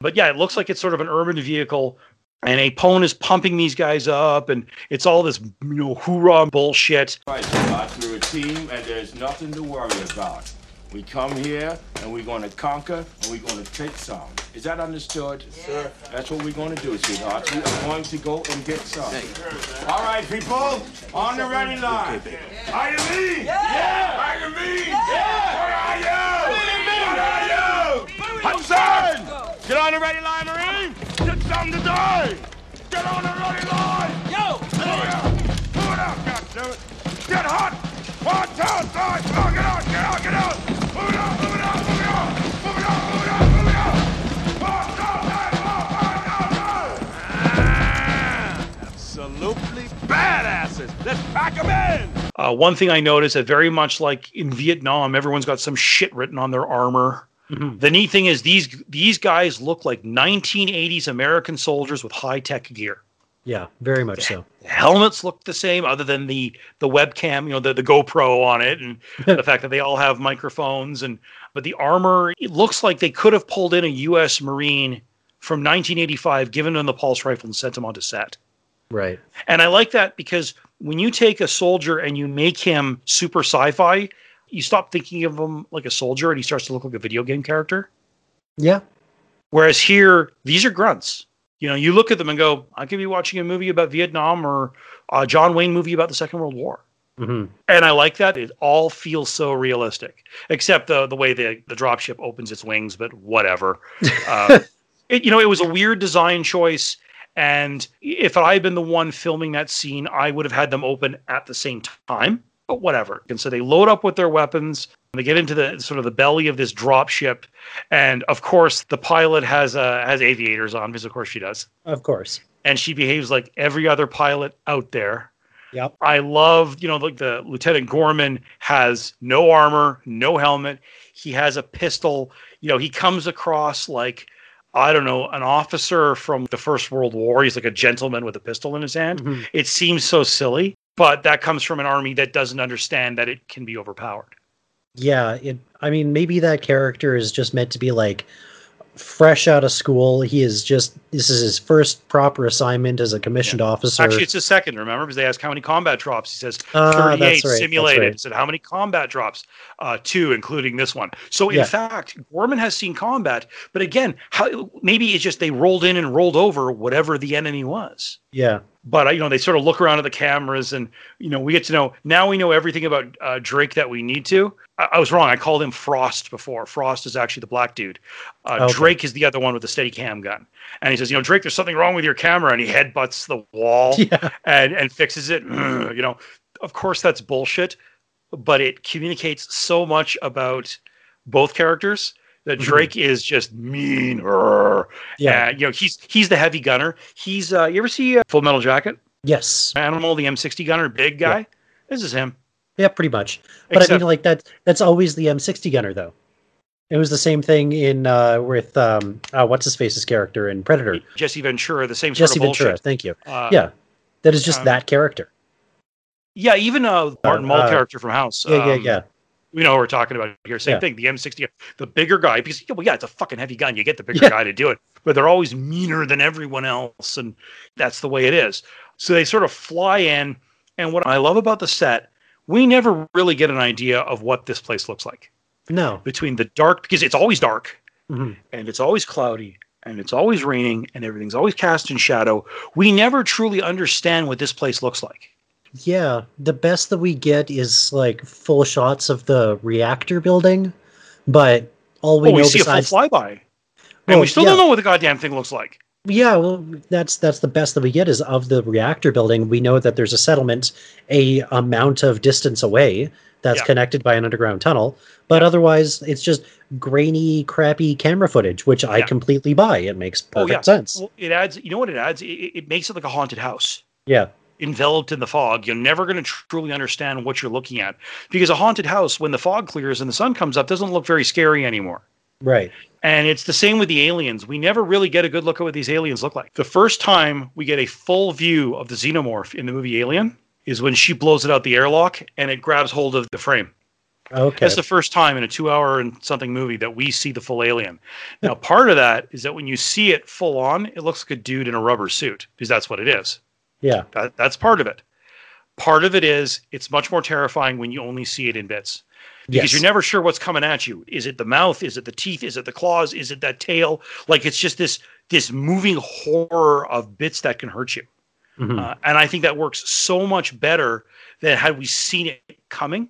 but yeah it looks like it's sort of an urban vehicle and Apone is pumping these guys up and it's all this you know hoorah bullshit Right, Scott, we're a team and there's nothing to worry about. We come here and we're gonna conquer and we're gonna take some. Is that understood? Sir. That's what we're gonna do, sweetheart. We are going to go and get some. All right, people, on the ready line. Are you me? Yeah! Are you me? Yeah! Where are you? Where are you? Hudson! Get on the ready line, Marine! Get something to do! Get on the ready line! Yo! Move it up! Move it up, goddammit! Get hot! One, two, three! Come on, get out, get out, get out! Move it up, move it up, move it up! Move it up, move it up, move it up! One, two, three, four, five, six, seven! Absolutely badasses. Let's pack them in. Uh, one thing I noticed that very much like in Vietnam, everyone's got some shit written on their armor. Mhm. The neat thing is these these guys look like 1980s American soldiers with high tech gear. Yeah. Very much so. Helmets look the same, other than the the webcam, you know, the, the GoPro on it, and *laughs* the fact that they all have microphones. And but the armor, it looks like they could have pulled in a U.S. Marine from 1985, given them the pulse rifle, and sent him onto set. Right. And I like that because when you take a soldier and you make him super sci-fi, you stop thinking of him like a soldier and he starts to look like a video game character. Yeah. Whereas here, these are grunts. You know, you look at them and go, I could be watching a movie about Vietnam or a John Wayne movie about the Second World War. hmm And I like that. It all feels so realistic, except the the way the the dropship opens its wings. But whatever. *laughs* Uh, it, you know, it was a weird design choice. And if I had been the one filming that scene, I would have had them open at the same time. But whatever. And so they load up with their weapons. They get into the sort of the belly of this dropship, and of course the pilot has uh, has aviators on, because of course she does, Of course. and she behaves like every other pilot out there. Yep. I love, you know, like the Lieutenant Gorman has no armor, no helmet. He has a pistol. You know, he comes across like, I don't know, an officer from the First World War. He's like a gentleman with a pistol in his hand. Mhm. It seems so silly, but that comes from an army that doesn't understand that it can be overpowered. Yeah, it. I mean, maybe that character is just meant to be like fresh out of school. He is just this is his first proper assignment as a commissioned officer. Actually, it's a second, remember? Because they ask how many combat drops. He says Ah, 38 that's right, simulated. right. He said, how many combat drops? Uh, two, including this one. So, in Yeah. fact, Gorman has seen combat. But again, how maybe it's just they rolled in and rolled over whatever the enemy was. Yeah, But, uh, you know, they sort of look around at the cameras and, you know, we get to know now we know everything about uh, Drake that we need to. I, I was wrong. I called him Frost before. Frost is actually the black dude. Uh, Okay. Drake is the other one with the steady cam gun. And he says, you know, Drake, there's something wrong with your camera. And he headbutts the wall *laughs* yeah, and and fixes it. *clears throat* You know, of course that's bullshit, but it communicates so much about both characters that Mhm. Drake is just mean. Yeah, And, you know, he's he's the heavy gunner. He's uh, you ever see uh, Full Metal Jacket? yes, Animal, the M60 gunner, big guy. This is him. yeah, pretty much. But I Except- mean, like that. That's always the M60 gunner, though. It was the same thing in uh, with um, uh, what's his face's character in Predator, Jesse Ventura, the same sort Jesse Ventura. bullshit. Thank you. Uh, yeah, that is just um, that character. yeah. Even uh, Martin Mull uh, character from House. Yeah, yeah, um, yeah. We know what we're talking about here. Same Yeah. thing. The M60, the bigger guy, because well, yeah, it's a fucking heavy gun. You get the bigger Yeah. guy to do it, but they're always meaner than everyone else, and that's the way it is. So they sort of fly in, and what I love about the set, we never really get an idea of what this place looks like No. between the dark, because it's always dark Mhm. and it's always cloudy and it's always raining and everything's always cast in shadow. We never truly understand what this place looks like. Yeah, the best that we get is like full shots of the reactor building, but all we oh, we know see besides a full flyby, and oh, we still yeah. don't know what the goddamn thing looks like. Yeah, well, that's that's the best that we get is of the reactor building. We know that there's a settlement a amount of distance away that's Yeah. connected by an underground tunnel, but otherwise it's just grainy, crappy camera footage, which I completely buy. It makes Oh, perfect yeah. sense. Well, it adds. You know what it adds? It it makes it like a haunted house. Yeah, enveloped in the fog. You're never going to truly understand what you're looking at because a haunted house, when the fog clears and the sun comes up, doesn't look very scary anymore. right. And it's the same with the aliens. We never really get a good look at what these aliens look like. The first time we get a full view of the xenomorph in the movie Alien is when she blows it out the airlock and it grabs hold of the frame. Okay. That's the first time in a two hour and something movie that we see the full alien. Now, *laughs* part of that is that when you see it full on, it looks like a dude in a rubber suit because that's what it is. Yeah. That, that's part of it. Part of it is it's much more terrifying when you only see it in bits because Yes. you're never sure what's coming at you. Is it the mouth? Is it the teeth? Is it the claws? Is it that tail? Like it's just this this moving horror of bits that can hurt you. Mhm. Uh, and I think that works so much better than had we seen it coming.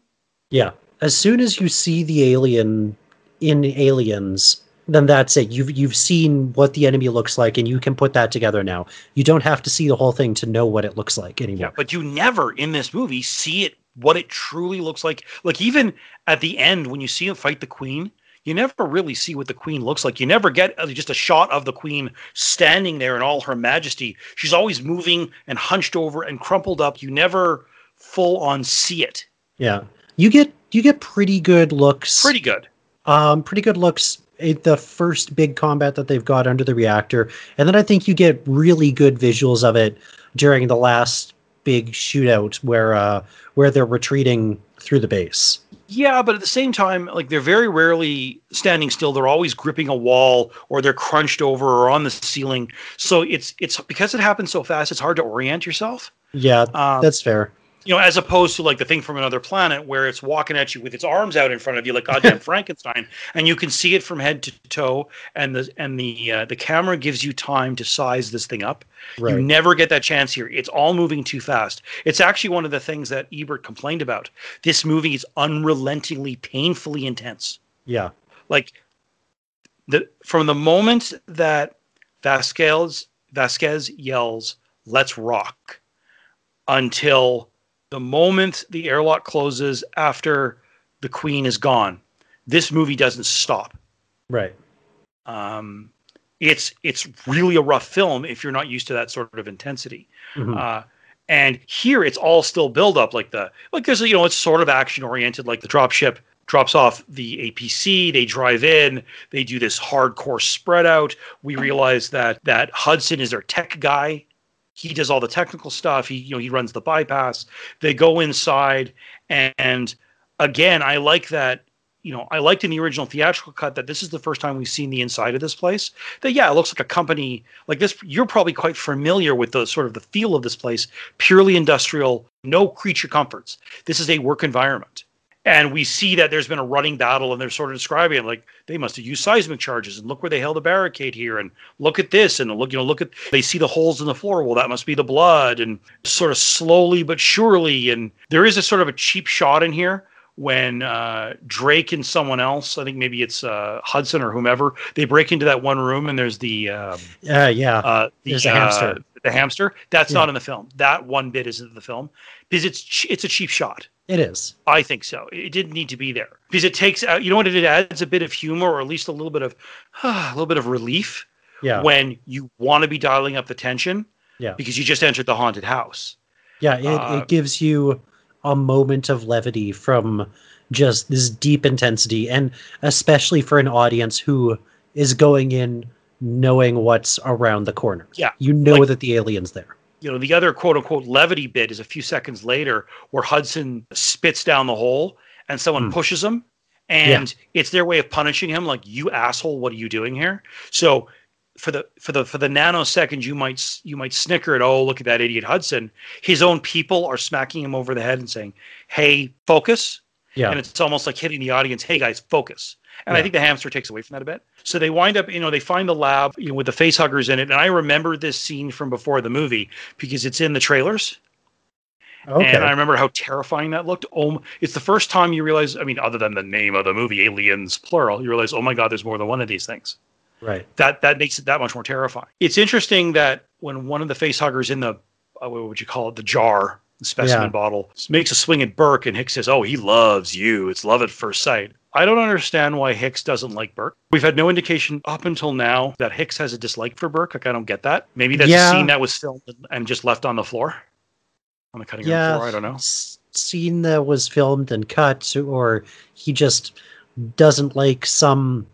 Yeah. As soon as you see the alien in Aliens, then that's it. You've you've seen what the enemy looks like, and you can put that together now. You don't have to see the whole thing to know what it looks like anymore. But you never in this movie see it what it truly looks like. Like even at the end when you see him fight the queen, you never really see what the queen looks like. You never get uh, just a shot of the queen standing there in all her majesty. She's always moving and hunched over and crumpled up. You never full on see it. Yeah. You get you get pretty good looks. Pretty good. um pretty good looks at the first big combat that they've got under the reactor, and then I think you get really good visuals of it during the last big shootout where uh where they're retreating through the base. Yeah, but at the same time, like they're very rarely standing still. They're always gripping a wall or they're crunched over or on the ceiling. So it's it's because it happens so fast, it's hard to orient yourself. Yeah, Um, that's fair. You know, as opposed to like the thing from another planet where it's walking at you with its arms out in front of you like goddamn *laughs* Frankenstein, and you can see it from head to toe, and the and the uh, the camera gives you time to size this thing up. Right. You never get that chance here. It's all moving too fast. It's actually one of the things that Ebert complained about. This movie is unrelentingly, painfully intense. Yeah. Like the from the moment that Vasquez Vasquez yells, "Let's rock," until the moment the airlock closes after the queen is gone, this movie doesn't stop. Right. Um, it's it's really a rough film if you're not used to that sort of intensity. Mhm. Uh, and here it's all still build up like the like there's you know it's sort of action oriented like the drop ship drops off the APC they drive in they do this hardcore spread out we *laughs* realize that that Hudson is their tech guy he does all the technical stuff. He you know he runs the bypass. They go inside and, and again I like that you know I liked in the original theatrical cut that this is the first time we've seen the inside of this place. That yeah it looks like a company like this you're probably quite familiar with the sort of the feel of this place. Purely industrial no creature comforts. This is a work environment and we see that there's been a running battle and they're sort of describing it like they must have used seismic charges and look where they held a barricade here and look at this and look you know look at they see the holes in the floor well that must be the blood and sort of slowly but surely and there is a sort of a cheap shot in here when uh, Drake and someone else, I think maybe it's uh, Hudson or whomever, they break into that one room and there's the um, Uh, yeah. uh, the, There's a uh, hamster. the hamster. That's Yeah. not in the film. That one bit isn't in the film because it's it's a cheap shot. It is. I think so. It didn't need to be there because it takes out. You know what? It adds a bit of humor or at least a little bit of *sighs* a little bit of relief Yeah. when you want to be dialing up the tension Yeah. because you just entered the haunted house. Yeah, it, Uh, it gives you a moment of levity from just this deep intensity, and especially for an audience who is going in knowing what's around the corner. Yeah, You know like- that the alien's there. You know, the other quote unquote levity bit is a few seconds later where Hudson spits down the hole and someone Mm. pushes him. And it's their way of punishing him, like you asshole, what are you doing here? So for the for the for the nanosecond you might you might snicker at oh look at that idiot Hudson. His own people are smacking him over the head and saying, "Hey, focus." Yeah. And it's almost like hitting the audience, "Hey guys, focus." And I think the hamster takes away from that a bit. So they wind up, you know, they find the lab you know, with the face huggers in it. And I remember this scene from before the movie because it's in the trailers. Okay. And I remember how terrifying that looked. Oh, it's the first time you realize. I mean, other than the name of the movie, Aliens plural, you realize, oh my god, there's more than one of these things. right. That that makes it that much more terrifying. It's interesting that when one of the face huggers in the uh, what would you call it, the jar, the specimen Yeah. bottle, makes a swing at Burke, and Hicks says, "Oh, he loves you. It's love at first sight." I don't understand why Hicks doesn't like Burke. We've had no indication up until now that Hicks has a dislike for Burke. Like I don't get that. Maybe that's Yeah. a scene that was filmed and just left on the floor, on the cutting room floor. I don't know. Scene that was filmed and cut, or he just doesn't like some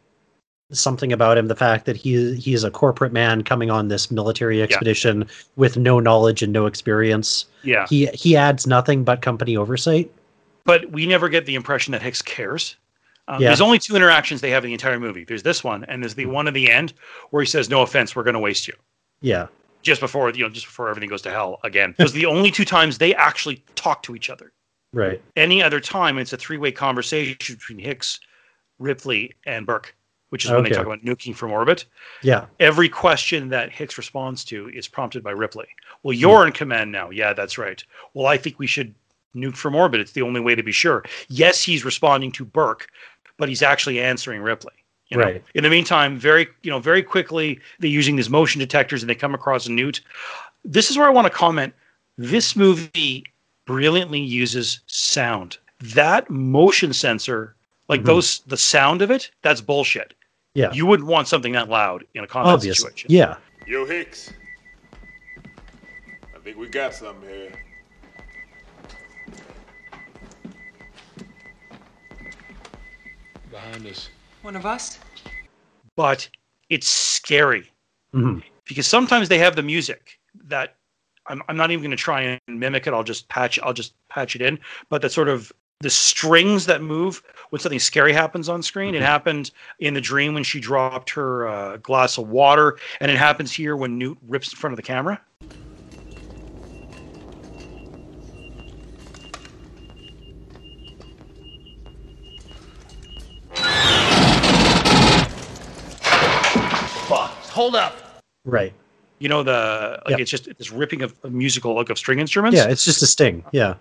something about him. The fact that he he is a corporate man coming on this military expedition with no knowledge and no experience. Yeah, He he adds nothing but company oversight. but we never get the impression that Hicks cares. Um, Yeah. There's only two interactions they have in the entire movie. There's this one, and there's the one at the end where he says, "No offense, we're going to waste you." Yeah. Just before you know, just before everything goes to hell again. *laughs* Those are the only two times they actually talk to each other. Right. Any other time, it's a three-way conversation between Hicks, Ripley, and Burke, which is when they talk about nuking from orbit. Yeah. Every question that Hicks responds to is prompted by Ripley. Well, you're in command now. Yeah, that's right. Well, I think we should nuke from orbit. It's the only way to be sure. Yes, he's responding to Burke, but he's actually answering Ripley. you know? Right. In the meantime, very you know, very quickly they're using these motion detectors and they come across a newt. This is where I want to comment. This movie brilliantly uses sound. That motion sensor, like Mhm. those, the sound of it, that's bullshit. Yeah. You wouldn't want something that loud in a combat Obviously. situation. Yeah. Yo, Hicks. I think we got something here. Behind us. One of us? But it's scary hmm because sometimes they have the music that I'm, I'm not even going to try and mimic it. I'll just patch. I'll just patch it in. But that sort of the strings that move when something scary happens on screen. It happened in the dream when she dropped her uh, glass of water, and it happens here when Newt rips in front of the camera. Hold up. Right. You know the like Yeah. it's just this ripping of, of musical like of string instruments. Yeah. It's just a sting. Yeah.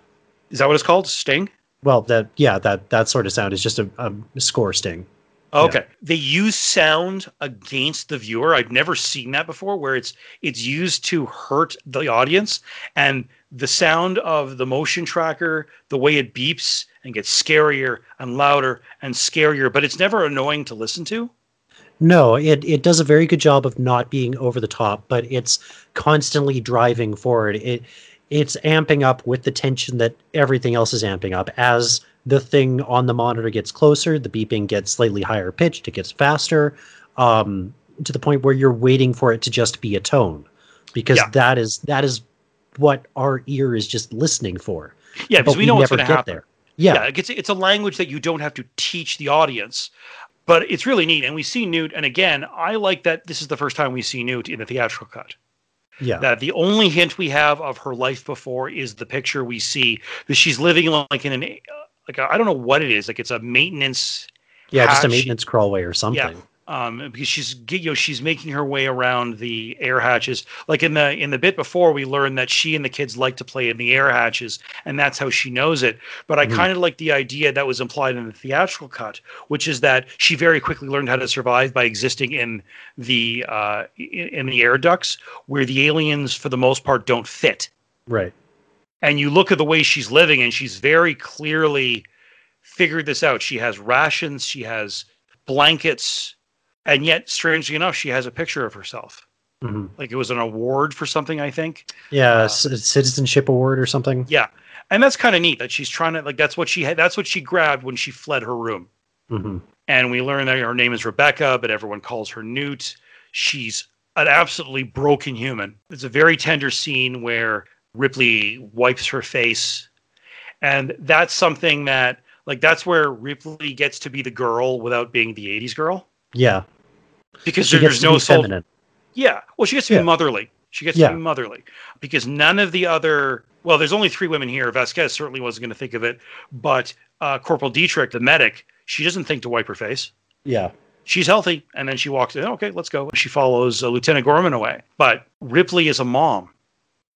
is that what it's called? Sting. Well, that yeah that that sort of sound is just a, a score sting. Oh, okay. They use sound against the viewer. I've never seen that before where it's it's used to hurt the audience and the sound of the motion tracker, the way it beeps and gets scarier and louder and scarier, but it's never annoying to listen to. No, it it does a very good job of not being over the top, but it's constantly driving forward. It it's amping up with the tension that everything else is amping up. As the thing on the monitor gets closer, the beeping gets slightly higher pitched, it gets faster, um, to the point where you're waiting for it to just be a tone, because Yeah. that is that is what our ear is just listening for. Yeah, because But we know what's never going to get happen. there. Yeah, yeah it's, it's a language that you don't have to teach the audience but it's really neat and we see newt and again i like that this is the first time we see newt in the theatrical cut yeah, that the only hint we have of her life before is the picture we see that she's living like in an like I don't know what it is like it's a maintenance yeah. Just a hatch. maintenance crawlway or something. Um because she's you know she's making her way around the air hatches like in the in the bit before we learned that she and the kids like to play in the air hatches and that's how she knows it but i Mhm. kind of like the idea that was implied in the theatrical cut which is that she very quickly learned how to survive by existing in the uh in, in the air ducts where the aliens for the most part don't fit Right. and you look at the way she's living and she's very clearly figured this out she has rations she has blankets and yet strangely enough she has a picture of herself. Hmm like it was an award for something i think. Yeah, Uh, c- citizenship award or something. yeah. And that's kind of neat that she's trying to like that's what she had that's what she grabbed when she fled her room. Hmm and we learn that her name is rebecca but everyone calls her newt. She's an absolutely broken human. It's a very tender scene where ripley wipes her face. And that's something that like that's where ripley gets to be the girl without being the 80s girl Yeah, because she there's no be soul feminine. yeah. Well she gets to Yeah. be motherly. She gets Yeah. to be motherly. Because none of the other well there's only three women here. Vasquez certainly wasn't going to think of it. But uh, corporal dietrich the medic she doesn't think to wipe her face. Yeah, she's healthy and then she walks in okay let's go. She follows uh, lieutenant gorman away. But ripley is a mom.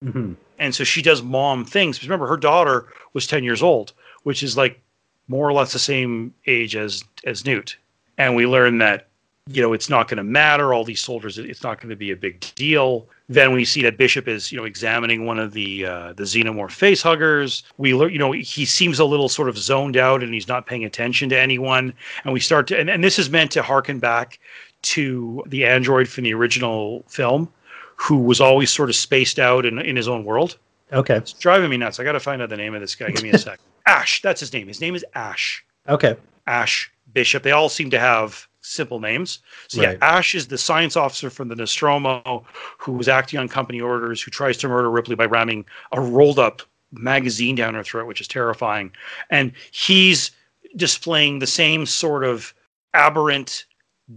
Hmm and so she does mom things. Because remember, her daughter was ten years old, which is like more or less the same age as as Newt. And we learn that you know it's not going to matter. All these soldiers, it's not going to be a big deal. Then we see that Bishop is you know examining one of the uh, the xenomorph face huggers. We learn you know he seems a little sort of zoned out and he's not paying attention to anyone. And we start to and, and this is meant to harken back to the android from the original film, who was always sort of spaced out in, in his own world. Okay. It's driving me nuts. I got to find out the name of this guy. Give me a *laughs* second. Ash, that's his name. His name is Ash. Okay. Ash Bishop. They all seem to have simple names. So Right. yeah, Ash is the science officer from the Nostromo who was acting on company orders, who tries to murder Ripley by ramming a rolled up magazine down her throat, which is terrifying. And he's displaying the same sort of aberrant,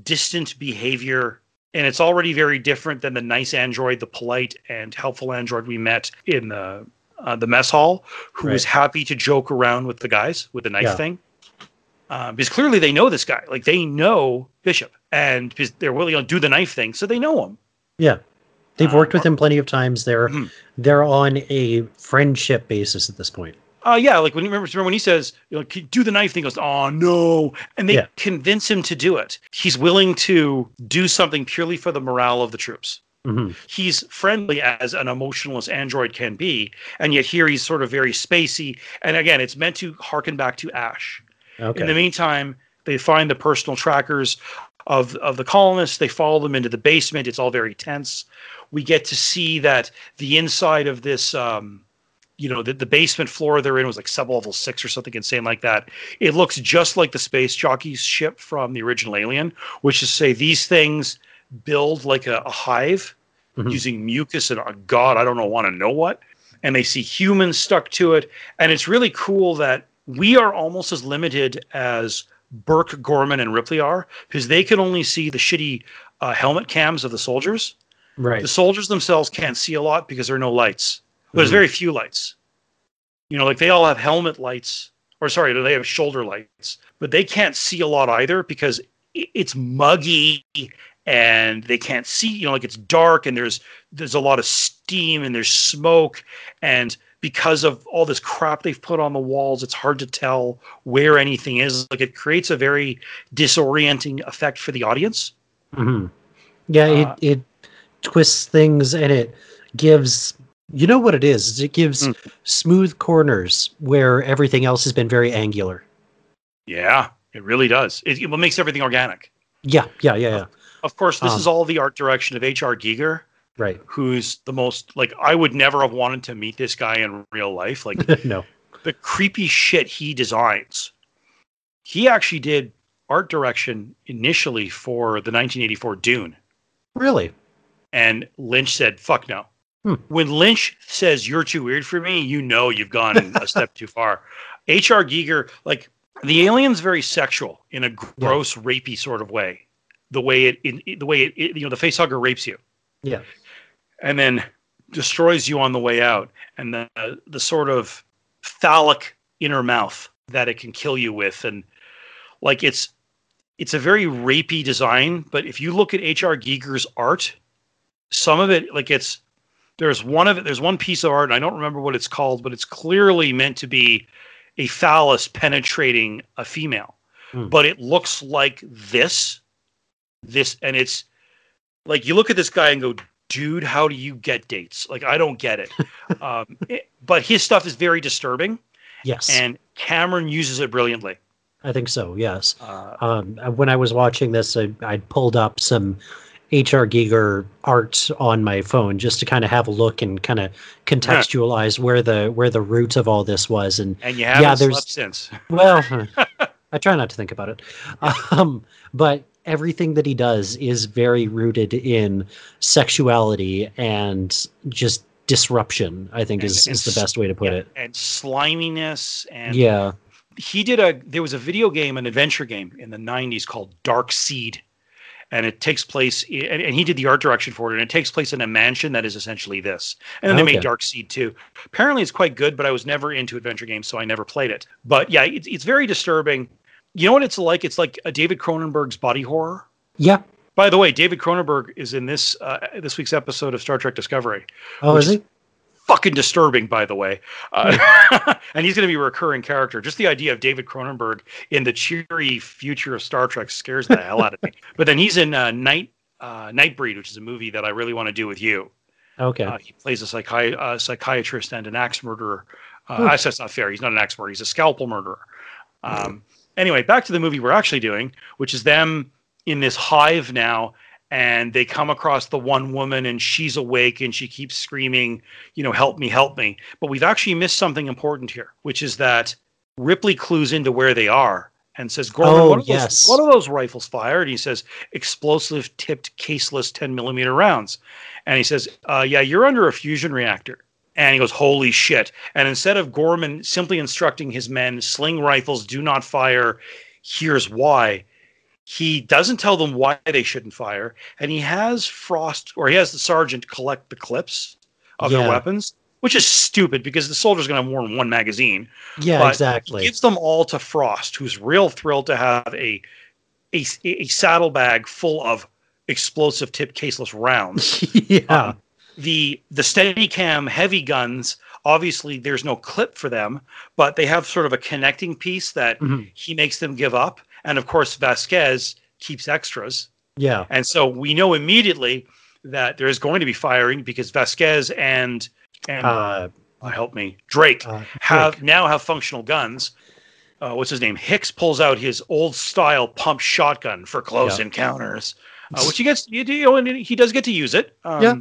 distant behavior. And it's already very different than the nice android, the polite and helpful android we met in the uh, the mess hall, who was happy to joke around with the guys with the knife Yeah. thing uh, because clearly they know this guy. Like they know Bishop, and because they're willing to do the knife thing, so they know him. Yeah. They've Uh, worked with him plenty of times. They're Mhm. they're on a friendship basis at this point. Uh, yeah, like when you remember, remember when he says, you know, do the knife thing, he goes, oh no, and they Yeah. convince him to do it. He's willing to do something purely for the morale of the troops. hmm He's friendly as an emotionless android can be, and yet here he's sort of very spacey. And again, it's meant to harken back to Ash. Okay. In the meantime, they find the personal trackers of of the colonists. They follow them into the basement. It's all very tense. We get to see that the inside of this, um, you know, the, the basement floor they're in was like sublevel six or something insane like that. It looks just like the space jockey's ship from the original Alien, which is to say these things build like a, a hive Mhm. using mucus and uh, God, I don't know, want to know what. And they see humans stuck to it, and it's really cool that we are almost as limited as Burke, Gorman, and Ripley are because they can only see the shitty uh, helmet cams of the soldiers. right. The soldiers themselves can't see a lot because there are no lights. There's Mhm. very few lights. You know, like they all have helmet lights, or sorry, they have shoulder lights, but they can't see a lot either because it's muggy and they can't see. You know, like it's dark and there's there's a lot of steam and there's smoke and because of all this crap they've put on the walls, it's hard to tell where anything is. Like it creates a very disorienting effect for the audience. hmm Yeah, Uh, it it twists things and it gives you know what it is. is It gives Mm. smooth corners where everything else has been very angular. Yeah, it really does. It, it makes everything organic. Yeah, yeah, yeah, yeah. Of course, this Um, is all the art direction of H.R. Giger, Right. who's the most like I would never have wanted to meet this guy in real life. Like *laughs* no. the creepy shit he designs. He actually did art direction initially for the 1984 Dune, Really? and Lynch said, "Fuck no." Hmm. When Lynch says you're too weird for me, you know you've gone a *laughs* step too far. H.R. Giger, like the alien's very sexual in a gross, rapey sort of way. The way it, in, the way it, it, you know, the facehugger rapes you. Yeah. And then destroys you on the way out. And the the sort of phallic inner mouth that it can kill you with. And like it's it's a very rapey design but if you look at hr giger's art some of it like it's there's one of it there's one piece of art and i don't remember what it's called but it's clearly meant to be a phallus penetrating a female. Hmm. but it looks like this this and it's like you look at this guy and go dude how do you get dates like i don't get it *laughs* um, it- but his stuff is very disturbing Yes. and cameron uses it brilliantly I think so. Yes. uh, Um, when I was watching this, I, I pulled up some HR Giger art on my phone just to kind of have a look and kind of contextualize where the where the root of all this was. And and you haven't there's- since well, *laughs* I try not to think about it. *laughs* Um, but everything that he does is very rooted in sexuality and just disruption. I think And- is, and is the best way to put Yeah, it. and sliminess and Yeah. he did a there was a video game an adventure game in the 90s called dark seed and it takes place and, and he did the art direction for it and it takes place in a mansion that is essentially this and then they made dark seed too apparently it's quite good but i was never into adventure games so i never played it but yeah it's, it's very disturbing you know what it's like it's like a david cronenberg's body horror Yeah. by the way david cronenberg is in this uh, this week's episode of star trek discovery Oh, is is- he? fucking disturbing, by the way. Uh, *laughs* and he's going to be a recurring character. Just the idea of David Cronenberg in the cheery future of Star Trek scares the hell out of me. *laughs* But then he's in uh, Night uh, Nightbreed, which is a movie that I really want to do with you. Okay. Uh, he plays a psychi- uh, psychiatrist and an axe murderer. Uh, Actually, that's not fair. He's not an axe murderer. He's a scalpel murderer. Um, anyway, back to the movie we're actually doing, which is them in this hive now, and they come across the one woman, and she's awake, and she keeps screaming, you know, help me, help me. But we've actually missed something important here, which is that Ripley clues into where they are and says, Gorman, Oh, what, are yes. those, what are those rifles fired? And he says, explosive tipped caseless 10 millimeter rounds. And he says, uh, yeah, you're under a fusion reactor. And he goes, holy shit. And instead of Gorman simply instructing his men, sling rifles, do not fire, here's why, he doesn't tell them why they shouldn't fire. And he has Frost, or he has the sergeant collect the clips of their weapons, which is stupid because the soldier's going to have more than one magazine Yeah, but exactly. gives them all to Frost, who's real thrilled to have a a, a saddlebag full of explosive tip caseless rounds. *laughs* yeah. Um, the the Steadicam heavy guns, obviously, there's no clip for them, but they have sort of a connecting piece that Mhm. he makes them give up, and of course Vasquez keeps extras, yeah. and so we know immediately that there is going to be firing because Vasquez and and Uh, uh, help me Drake uh, have now have functional guns. Uh, what's his name? Hicks pulls out his old style pump shotgun for close Yeah. encounters, uh, which he gets. You know, and he does get to use it. Um, Yeah.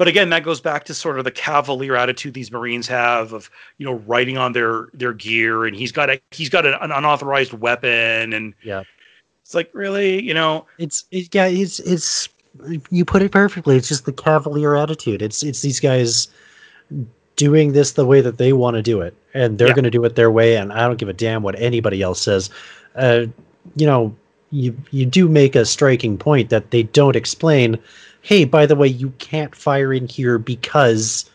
But again, that goes back to sort of the cavalier attitude these Marines have of you know writing on their their gear, and he's got a he's got an, an unauthorized weapon, and Yeah. it's like really, you know, It's it, yeah, it's it's you put it perfectly. It's just the cavalier attitude. It's it's these guys doing this the way that they want to do it, and they're Yeah. going to do it their way. And I don't give a damn what anybody else says. Uh, you know, you you do make a striking point that they don't explain. Hey, by the way, you can't fire in here because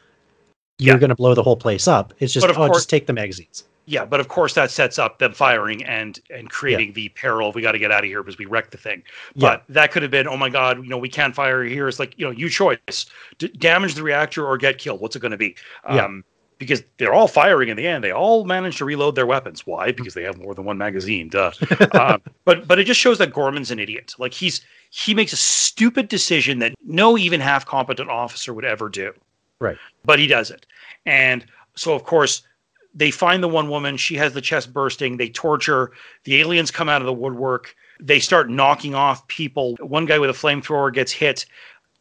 you're Yeah. going to blow the whole place up. It's just oh, course- just take the magazines. Yeah, but of course that sets up them firing and and creating the peril. We got to get out of here because we wrecked the thing. Yeah. But that could have been, oh my god, you know, we can't fire here. It's like you know, you choice: D- damage the reactor or get killed. What's it going to be? Yeah. Um, because they're all firing in the end. They all manage to reload their weapons. Why? Because they have more than one magazine. Duh. *laughs* um, but but it just shows that Gorman's an idiot. Like he's he makes a stupid decision that no even half competent officer would ever do Right. but he does it. And so, of course, they find the one woman. She has the chest bursting. They torture. The aliens come out of the woodwork. They start knocking off people. One guy with a flamethrower gets hit.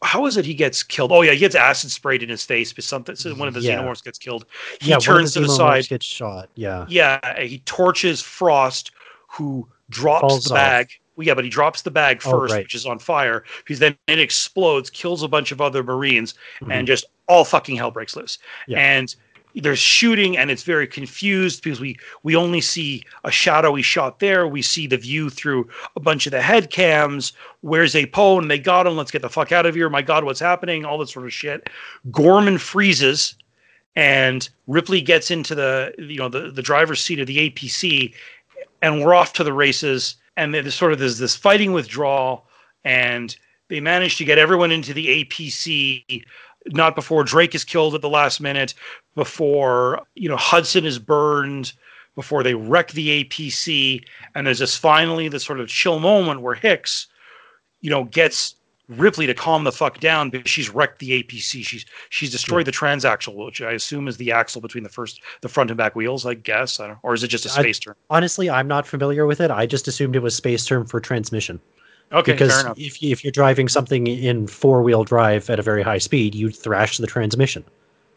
How is it he gets killed? Oh yeah, he gets acid sprayed in his face. But something. So one of the Yeah. xenomorphs gets killed. He yeah, turns to the side. gets shot. Yeah. Yeah, he torches Frost, who drops Falls the off. Well, yeah, but he drops the bag Oh, first, right. which is on fire, because then it explodes, kills a bunch of other Marines, Mhm. and just all fucking hell breaks loose. Yeah. And there's shooting, and it's very confused because we we only see a shadowy shot there. We see the view through a bunch of the head cams. Where's a and They got him. Let's get the fuck out of here. My God, what's happening? All this sort of shit. Gorman freezes and Ripley gets into the you know the the driver's seat of the APC, and we're off to the races. And there's sort of there's this fighting withdrawal, and they manage to get everyone into the APC. Not before Drake is killed at the last minute, before you know Hudson is burned, before they wreck the APC, and there's this finally this sort of chill moment where Hicks, you know, gets Ripley to calm the fuck down because she's wrecked the APC. She's she's destroyed the transaxle, which I assume is the axle between the first the front and back wheels. I guess, I don't, or is it just a space term? Honestly, I'm not familiar with it. I just assumed it was space term for transmission. Okay, because fair enough. if you, if you're driving something in four wheel drive at a very high speed, you thrash the transmission.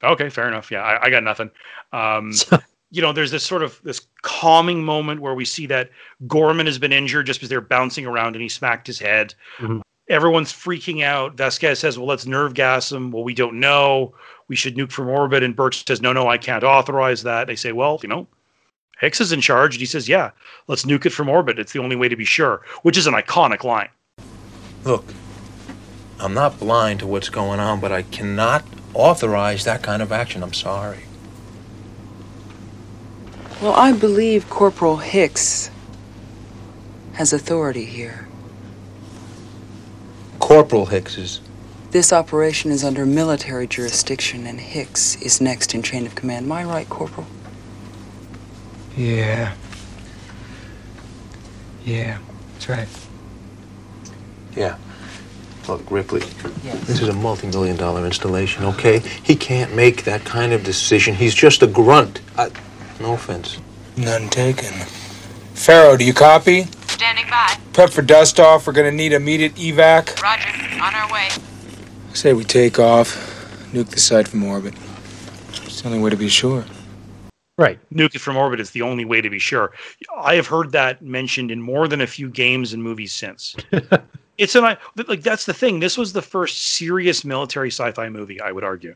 Okay, fair enough. Yeah, I, I got nothing. Um, *laughs* you know, there's this sort of this calming moment where we see that Gorman has been injured just because they're bouncing around and he smacked his head. Mhm. Everyone's freaking out. Vasquez says, "Well, let's nerve gas him." Well, we don't know. We should nuke from orbit. And Burke says, "No, no, I can't authorize that." They say, "Well, you know." Hicks is in charge, and he says, "Yeah, let's nuke it from orbit. It's the only way to be sure." Which is an iconic line. Look, I'm not blind to what's going on, but I cannot authorize that kind of action. I'm sorry. Well, I believe Corporal Hicks has authority here. Corporal Hicks's. This operation is under military jurisdiction, and Hicks is next in chain of command. Am I right, Corporal? Yeah. Yeah, that's right. Yeah. Look, Ripley, yes. this is a multi-million dollar installation, okay? He can't make that kind of decision. He's just a grunt. I, no offense. None taken. Ferro, do you copy? Standing by. Prep for dust off. We're gonna need immediate evac. Roger. On our way. Say we take off, nuke the site from orbit. It's the only way to be sure. Right. Nuke it from orbit is the only way to be sure. I have heard that mentioned in more than a few games and movies since. *laughs* it's an like that's the thing. This was the first serious military sci-fi movie, I would argue.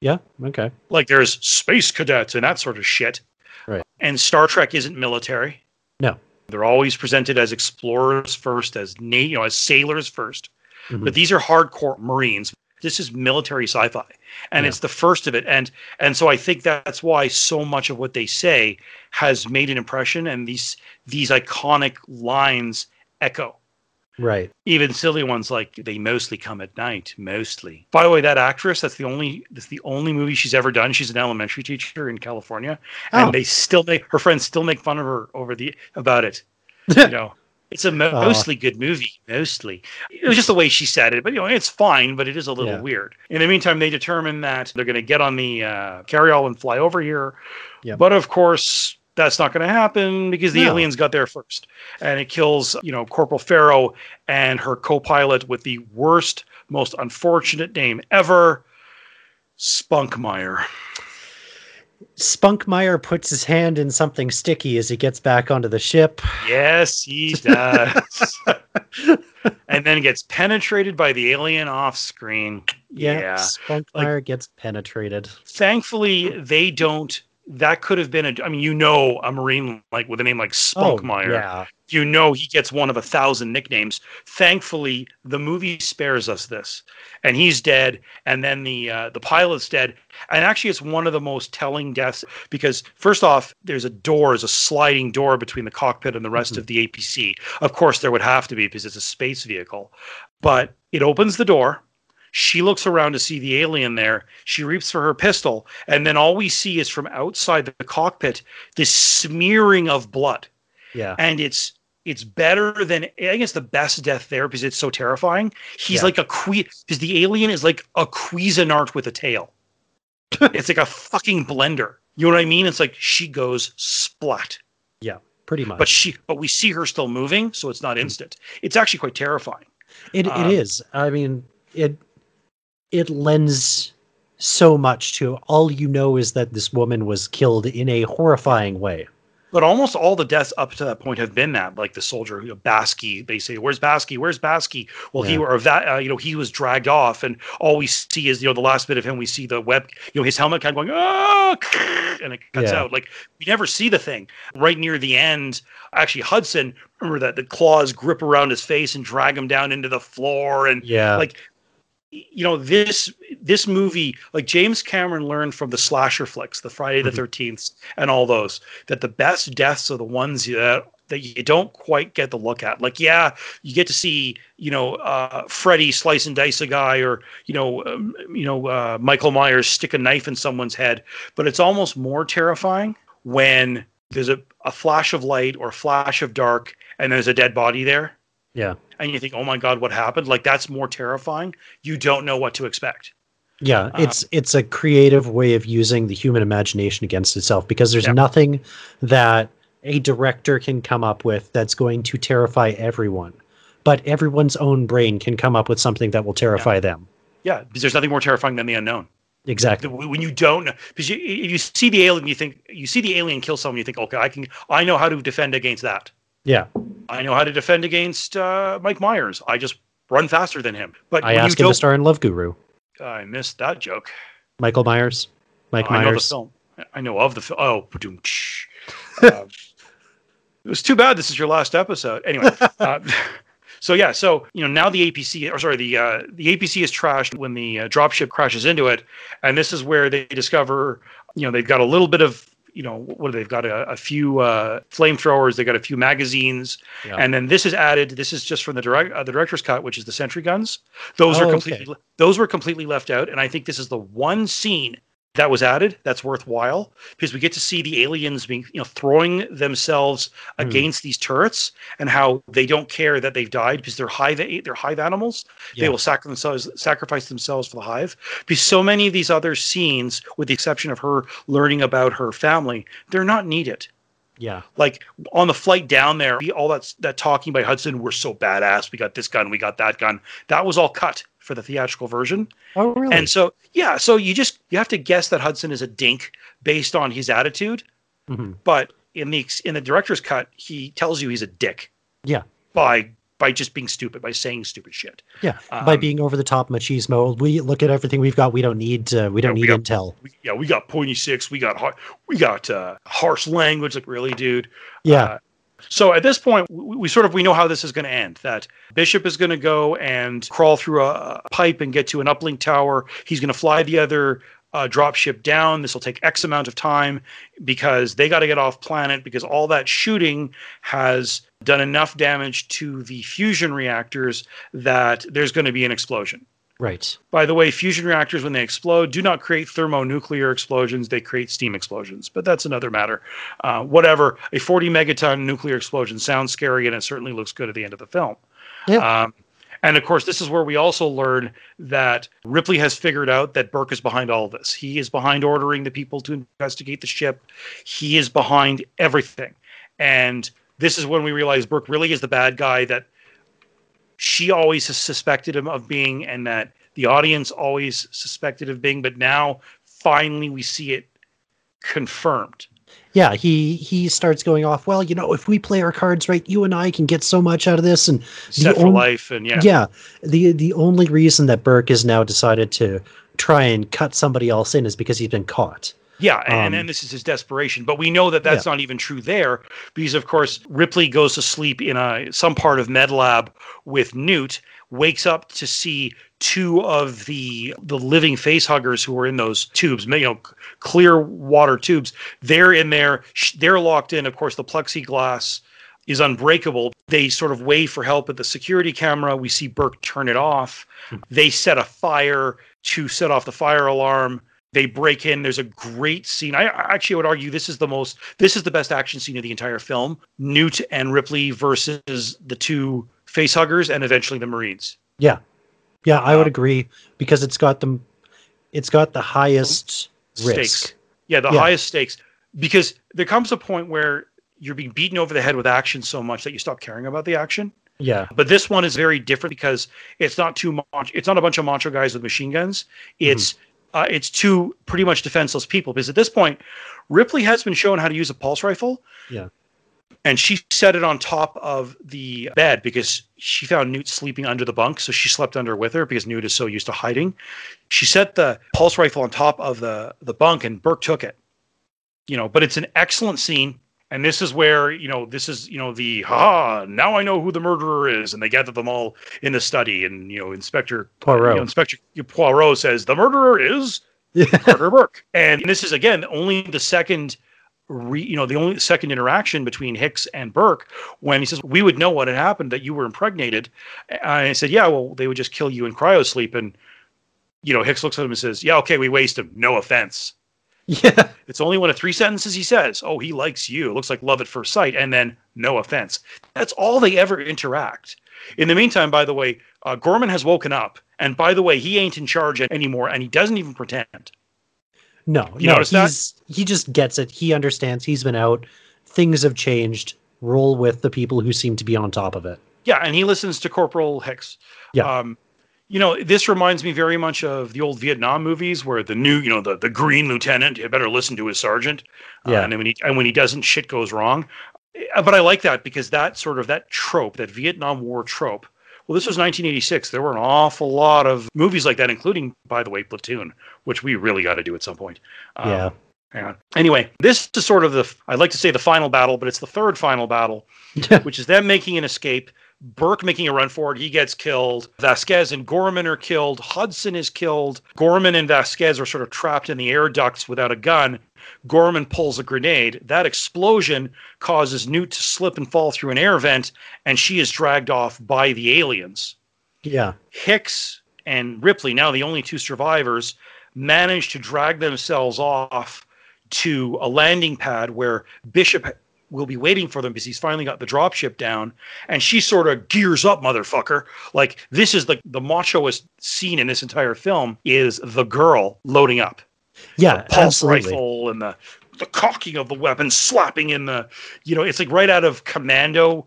Yeah. Okay. Like there's space cadets and that sort of shit. Right. And Star Trek isn't military. No. They're always presented as explorers first, as na- you know, as sailors 1st Mhm. But these are hardcore Marines. This is military sci-fi, and Yeah. it's the first of it. And and so I think that's why so much of what they say has made an impression, and these these iconic lines echo. Right. Even silly ones like they mostly come at night. Mostly. By the way, that actress, that's the only that's the only movie she's ever done. She's an elementary teacher in California. And Oh. they still make her friends still make fun of her over the about it. *laughs* You know. It's a mo- Oh. mostly good movie, mostly. It was just the way she said it, but you know, it's fine, but it is a little Yeah. weird. In the meantime, they determine that they're going to get on the uh, carryall and fly over here. Yep. But of course, that's not going to happen because the No. aliens got there first, and it kills you know Corporal Ferro and her co-pilot with the worst, most unfortunate name ever, Spunkmeyer. Spunkmeyer puts his hand in something sticky as he gets back onto the ship. Yes, he *laughs* does. and then gets penetrated by the alien off screen. Yeah. Spunkmeyer gets penetrated. Thankfully, they don't. That could have been a. I mean, you know, a Marine like with a name like Spunkmeyer. Oh, yeah. You know, he gets one of a thousand nicknames. Thankfully, the movie spares us this, and he's dead. And then the uh, the pilot's dead. And actually, it's one of the most telling deaths because first off, there's a door, there's a sliding door between the cockpit and the rest of the APC. Of course, there would have to be because it's a space vehicle, but it opens the door. She looks around to see the alien there. She reaps for her pistol, and then all we see is from outside the cockpit this smearing of blood. Yeah. And it's it's better than I think it's the best death there because it's so terrifying. He's Yeah. like a que because the alien is like a Cuisinart with a tail. *laughs* it's like a fucking blender. You know what I mean? It's like she goes splat. Yeah. Pretty much. But she but we see her still moving, so it's not instant. It's actually quite terrifying. It Um, it is. I mean, it it lends so much to all you know is that this woman was killed in a horrifying way. But almost all the deaths up to that point have been that, like the soldier, you know, Basky. They say, "Where's Basky? Where's Basky?" Well, he or that, uh, you know, he was dragged off, and all we see is, you know, the last bit of him. We see the web, you know, his helmet kind of going, "Ah," and it cuts Yeah. out. Like we never see the thing. Right near the end, actually, Hudson, remember that the claws grip around his face and drag him down into the floor, and Yeah. like you know this this movie like james cameron learned from the slasher flicks the friday the 13th and all those that the best deaths are the ones that that you don't quite get the look at. Like yeah you get to see you know uh freddy slice and dice a guy or you know um, you know uh michael myers stick a knife in someone's head. But it's almost more terrifying when there's a, a flash of light or a flash of dark and there's a dead body there. Yeah. And you think, "Oh my God, what happened?" Like that's more terrifying. You don't know what to expect. Yeah, Um, it's it's a creative way of using the human imagination against itself because there's Yep. nothing that a director can come up with that's going to terrify everyone. But everyone's own brain can come up with something that will terrify them. Yeah, because there's nothing more terrifying than the unknown. Exactly. When you don't know, because you, if you see the alien, you think you see the alien kill someone, you think, "Okay, I can, I know how to defend against that. Yeah. I know how to defend against uh, Mike Myers. I just run faster than him." But I asked you him to star in Love Guru. I missed that joke. Michael Myers. Mike I know the Myers. film. I know of the film. Oh. Um, *laughs* it was too bad. This is your last episode. Anyway, *laughs* uh, so yeah, so you know now the APC, or sorry, the uh, the APC is trashed when the uh, dropship crashes into it, and this is where they discover, you know, they've got a little bit of you know, what they've got a, a few uh, flamethrowers, they got a few magazines, Yeah. and then this is added. This is just from the direct uh, the director's cut, which is the sentry guns. Those Oh, are okay. completely those were completely left out, and I think this is the one scene that was added that's worthwhile because we get to see the aliens being you know throwing themselves Hmm. against these turrets and how they don't care that they've died because they're hive they're hive animals Yeah. they will sac- themselves sacrifice themselves for the hive because so many of these other scenes with the exception of her learning about her family they're not needed Yeah. like on the flight down there, all that that talking by Hudson, we're so badass. We got this gun, we got that gun. That was all cut for the theatrical version. Oh, really? And so, yeah, so you just you have to guess that Hudson is a dink based on his attitude. Mhm. But in the in the director's cut, he tells you he's a dick Yeah. by by just being stupid, by saying stupid shit. Yeah. By Um, being over the top machismo, we look at everything we've got. We don't need. Uh, we don't we need got- intel. We, yeah, we got pointy six. We got har- we got uh, harsh language. Like really, dude. Yeah. Uh, so at this point, we, we sort of we know how this is going to end. That Bishop is going to go and crawl through a, a pipe and get to an uplink tower. He's going to fly the other uh, dropship down. This will take X amount of time because they got to get off planet because all that shooting has done enough damage to the fusion reactors that there's going to be an explosion. Right. By the way, fusion reactors, when they explode, do not create thermonuclear explosions. They create steam explosions. But that's another matter. Uh, whatever. A 40 megaton nuclear explosion sounds scary, and it certainly looks good at the end of the film. Yeah. Um, and of course, this is where we also learn that Ripley has figured out that Burke is behind all this. He is behind ordering the people to investigate the ship. He is behind everything. And this is when we realize Burke really is the bad guy that she always has suspected him of being, and that the audience always suspected of being. But now, finally, we see it confirmed. Yeah. He he starts going off. Well, you know, if we play our cards right, you and I can get so much out of this. And Set for life, and yeah, yeah. The the only reason that Burke has now decided to try and cut somebody else in is because he's been caught. Yeah, and, Um, and this is his desperation. But we know that that's not even true there because, of course, Ripley goes to sleep in a some part of MedLab with Newt, wakes up to see two of the the living face huggers who are in those tubes, you know, clear water tubes. They're in there. They're locked in. Of course, the plexiglass is unbreakable. They sort of wave for help at the security camera. We see Burke turn it off. They set a fire to set off the fire alarm. They break in. There's a great scene. I actually would argue this is the most, this is the best action scene of the entire film. Newt and Ripley versus the two face huggers and eventually the Marines. Yeah. Yeah, I would Um, agree because it's got them it's got the highest risk. Yeah, the Yeah. highest stakes. Because there comes a point where you're being beaten over the head with action so much that you stop caring about the action. Yeah. But this one is very different because it's not too much. It's not a bunch of macho guys with machine guns. It's uh, it's two pretty much defenseless people. Because at this point, Ripley has been shown how to use a pulse rifle, Yeah. and she set it on top of the bed because she found Newt sleeping under the bunk, so she slept under with her because Newt is so used to hiding. She set the pulse rifle on top of the the bunk, and Burke took it. You know, but it's an excellent scene. And this is where, you know, this is, you know, the ha, now I know who the murderer is. And they gather them all in the study. And, you know, Inspector Poirot. you know, Inspector Poirot says, the murderer is Carter Burke. And this is, again, only the second, re, you know, the only second interaction between Hicks and Burke when he says, we would know what had happened, that you were impregnated. And I said, yeah, well, they would just kill you in cryosleep. And, you know, Hicks looks at him and says, yeah, okay, we waste him. No offense. *laughs* Yeah. It's only one of three sentences he says. Oh, he likes you. It looks like love at first sight. And then, no offense. That's all they ever interact. In the meantime, by the way, uh, Gorman has woken up. And by the way, he ain't in charge anymore. And he doesn't even pretend. No, You no, notice that? he just gets it. He understands. He's been out. Things have changed. Roll with the people who seem to be on top of it. Yeah. And he listens to Corporal Hicks. Yeah. Um, you know, this reminds me very much of the old Vietnam movies where the new, you know, the, the green lieutenant, you better listen to his sergeant. Uh, Yeah. and when he, and when he doesn't, shit goes wrong. Uh, But I like that because that sort of that trope, that Vietnam War trope. Well, this was 1986. There were an awful lot of movies like that, including, by the way, Platoon, which we really got to do at some point. Um, Yeah. On. Anyway, this is sort of the, I'd like to say the final battle, but it's the third final battle, *laughs* which is them making an escape. Burke making a run for it. He gets killed. Vasquez and Gorman are killed. Hudson is killed. Gorman and Vasquez are sort of trapped in the air ducts without a gun. Gorman pulls a grenade. That explosion causes Newt to slip and fall through an air vent, and she is dragged off by the aliens. Yeah. Hicks and Ripley, now the only two survivors, manage to drag themselves off to a landing pad where Bishop will be waiting for them because he's finally got the dropship down. And she sort of gears up, motherfucker. Like this is the the machoest scene in this entire film is the girl loading up. Yeah, the pulse absolutely. rifle and the the cocking of the weapon, slapping in the you know, it's like right out of Commando.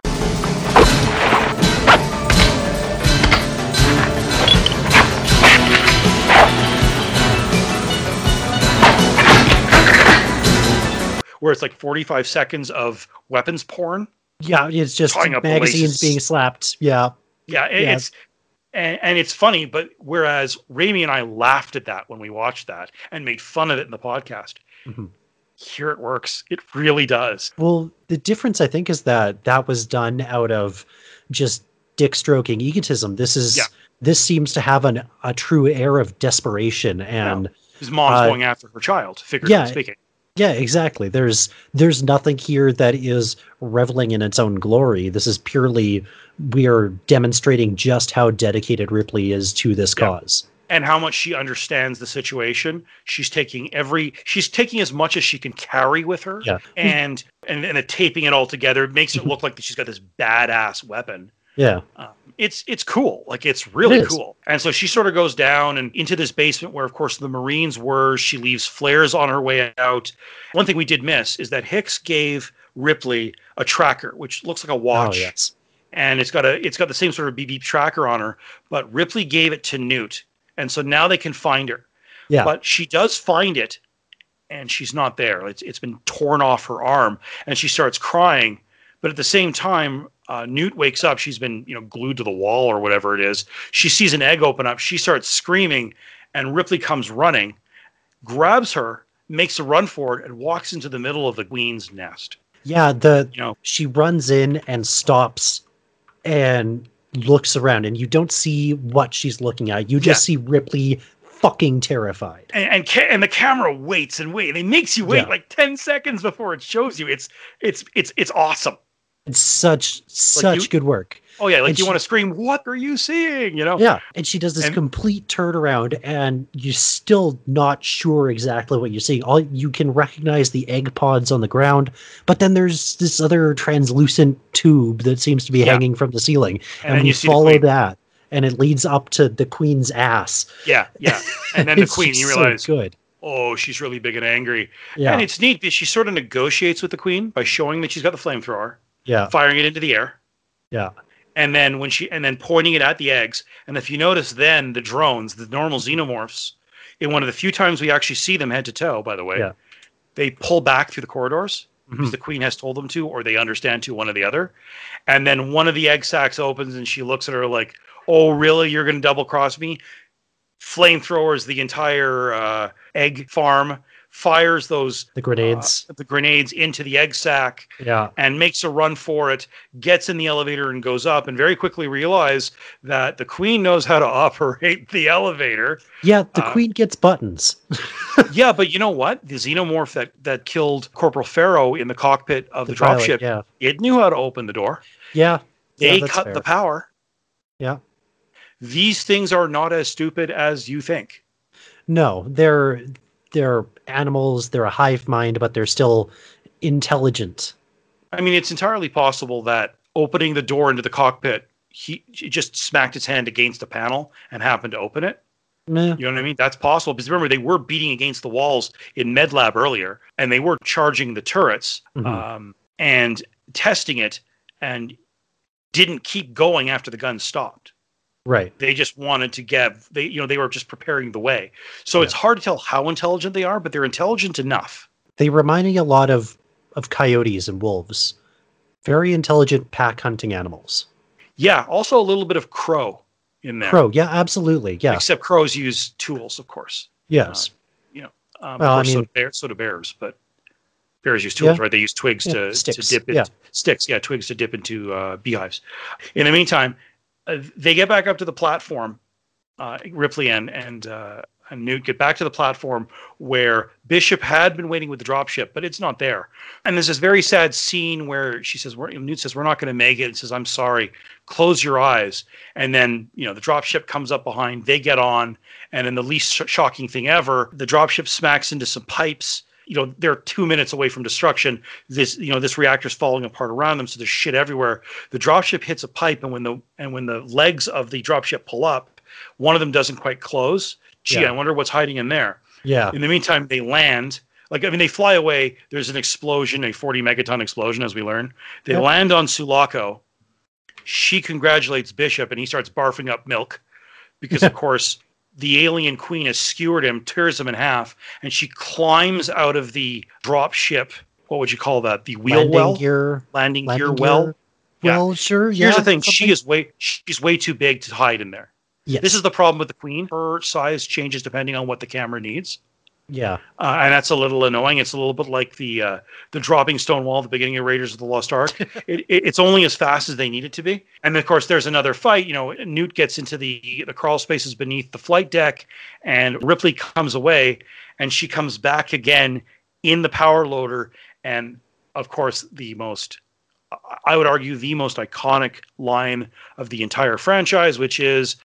Where it's like 45 seconds of weapons porn. Yeah, it's just Tying up the magazines being slapped. Yeah. Yeah, it- Yeah. it's and, and it's funny, but whereas Rami and I laughed at that when we watched that and made fun of it in the podcast, Mhm. here it works. It really does. Well, the difference I think is that that was done out of just dick stroking egotism. This is Yeah. this seems to have an a true air of desperation and His mom's Uh, going after her child, figuratively yeah, speaking. Yeah, exactly. There's there's nothing here that is reveling in its own glory. This is purely we are demonstrating just how dedicated Ripley is to this cause. And how much she understands the situation. She's taking every she's taking as much as she can carry with her. Yeah. And and and taping it all together makes it look like she's got this badass weapon. Yeah. Um, it's it's cool. Like it's really It cool. And so she sort of goes down and into this basement where of course the marines were. She leaves flares on her way out. One thing we did miss is that hicks gave ripley a tracker which looks like a oh, watch. Oh yes. and it's got a it's got the same sort of beep beep tracker on her but ripley gave it to newt. And so now they can find her. Yeah. but she does find it and she's not there. It's, it's been torn off her arm and she starts crying. But at the same time uh, newt wakes up she's been you know glued to the wall or whatever it is she sees an egg open up she starts screaming and ripley comes running grabs her makes a run for it and walks into the middle of the queen's nest Yeah, the you know she runs in and stops and looks around and you don't see what she's looking at. You just see Ripley fucking terrified. and and, ca- and the camera waits and waits. It makes you wait Yeah. like ten seconds before it shows you. It's it's it's it's awesome. It's such such you- good work. Oh yeah, like And you she- want to scream, "What are you seeing?" You know? Yeah, and she does this And- complete turnaround, and you're still not sure exactly what you're seeing. All you can recognize the egg pods on the ground, but then there's this other translucent tube that seems to be Yeah. hanging from the ceiling, And and, you follow that, and it leads up to the queen's ass. Yeah, yeah. *laughs* And then the queen, you so realize, good. oh, she's really big and angry. Yeah, And it's neat because she sort of negotiates with the queen by showing that she's got the flamethrower, yeah, firing it into the air, yeah, and then when she and then pointing it at the eggs. And if you notice, then the drones, the normal xenomorphs, in one of the few times we actually see them head to toe, by the way, Yeah. they pull back through the corridors Mhm. because the queen has told them to, or they understand to one or the other. And then one of the egg sacs opens, and she looks at her like, "Oh, really? You're going to double cross me?" Flamethrowers the entire uh, egg farm, fires those the grenades. uh, the grenades into the egg sac yeah, and makes a run for it, gets in the elevator and goes up, and very quickly realize that the queen knows how to *laughs* operate the elevator. yeah. The uh, queen gets buttons. *laughs* yeah, but you know what? The xenomorph that, that killed Corporal Ferro in the cockpit of the, pilot, dropship, Yeah, it knew how to open the door. yeah. They yeah, cut fair. the power. Yeah. These things are not as stupid as you think. No, they're they're animals. They're a hive mind, but they're still intelligent. I mean, it's entirely possible that opening the door into the cockpit, he, just smacked his hand against a panel and happened to open it. Meh. You know what I mean? That's possible because remember they were beating against the walls in MedLab earlier, and they were charging the turrets Mhm. um, and testing it, and didn't keep going after the gun stopped. Right. They just wanted to get they you know they were just preparing the way. So it's hard to tell how intelligent they are, but they're intelligent enough. They remind me a lot of of coyotes and wolves. Very intelligent pack hunting animals. Yeah. Also a little bit of crow in there. Crow, yeah, absolutely, yeah, Except crows use tools, of course. yes, You know, um, Well, I of course, so, mean- do bears, so do bears, but bears use tools, Yeah. right? They use twigs Yeah, to, sticks, to dip it, yeah. sticks, yeah, twigs to dip into uh, beehives. In the meantime, uh, they get back up to the platform, uh, Ripley and and uh, and Newt get back to the platform where Bishop had been waiting with the dropship, but it's not there. And there's this very sad scene where she says, Newt says, we're not going to make it. And says, I'm sorry, close your eyes. And then, you know, the dropship comes up behind, they get on. And in the least sh- shocking thing ever, the dropship smacks into some pipes. You know, they're two minutes away from destruction. This, you know, this reactor's falling apart around them, so there's shit everywhere. The dropship hits a pipe, and when the and when the legs of the dropship pull up, one of them doesn't quite close. Gee, Yeah. I wonder what's hiding in there. Yeah. In the meantime, they land. Like I mean, they fly away. There's an explosion, a 40 megaton explosion, as we learn. They land on Sulaco. She congratulates Bishop, and he starts barfing up milk because, *laughs* of course, the alien queen has skewered him, tears him in half, and she climbs out of the drop ship. What would you call that? The wheel landing well, gear. landing, gear landing well. gear. Yeah. Well, sure. Here's the thing: she is way she's way too big to hide in there. Yes. This is the problem with the queen. Her size changes depending on what the camera needs. Yeah. uh, and that's a little annoying. It's a little bit like the uh, the dropping stone wall at the beginning of Raiders of the Lost Ark. *laughs* it, it, it's only as fast as they need it to be. And of course, there's another fight. You know, Newt gets into the the crawl spaces beneath the flight deck, and Ripley comes away, and she comes back again in the power loader. And of course, the most I would argue the most iconic line of the entire franchise, which is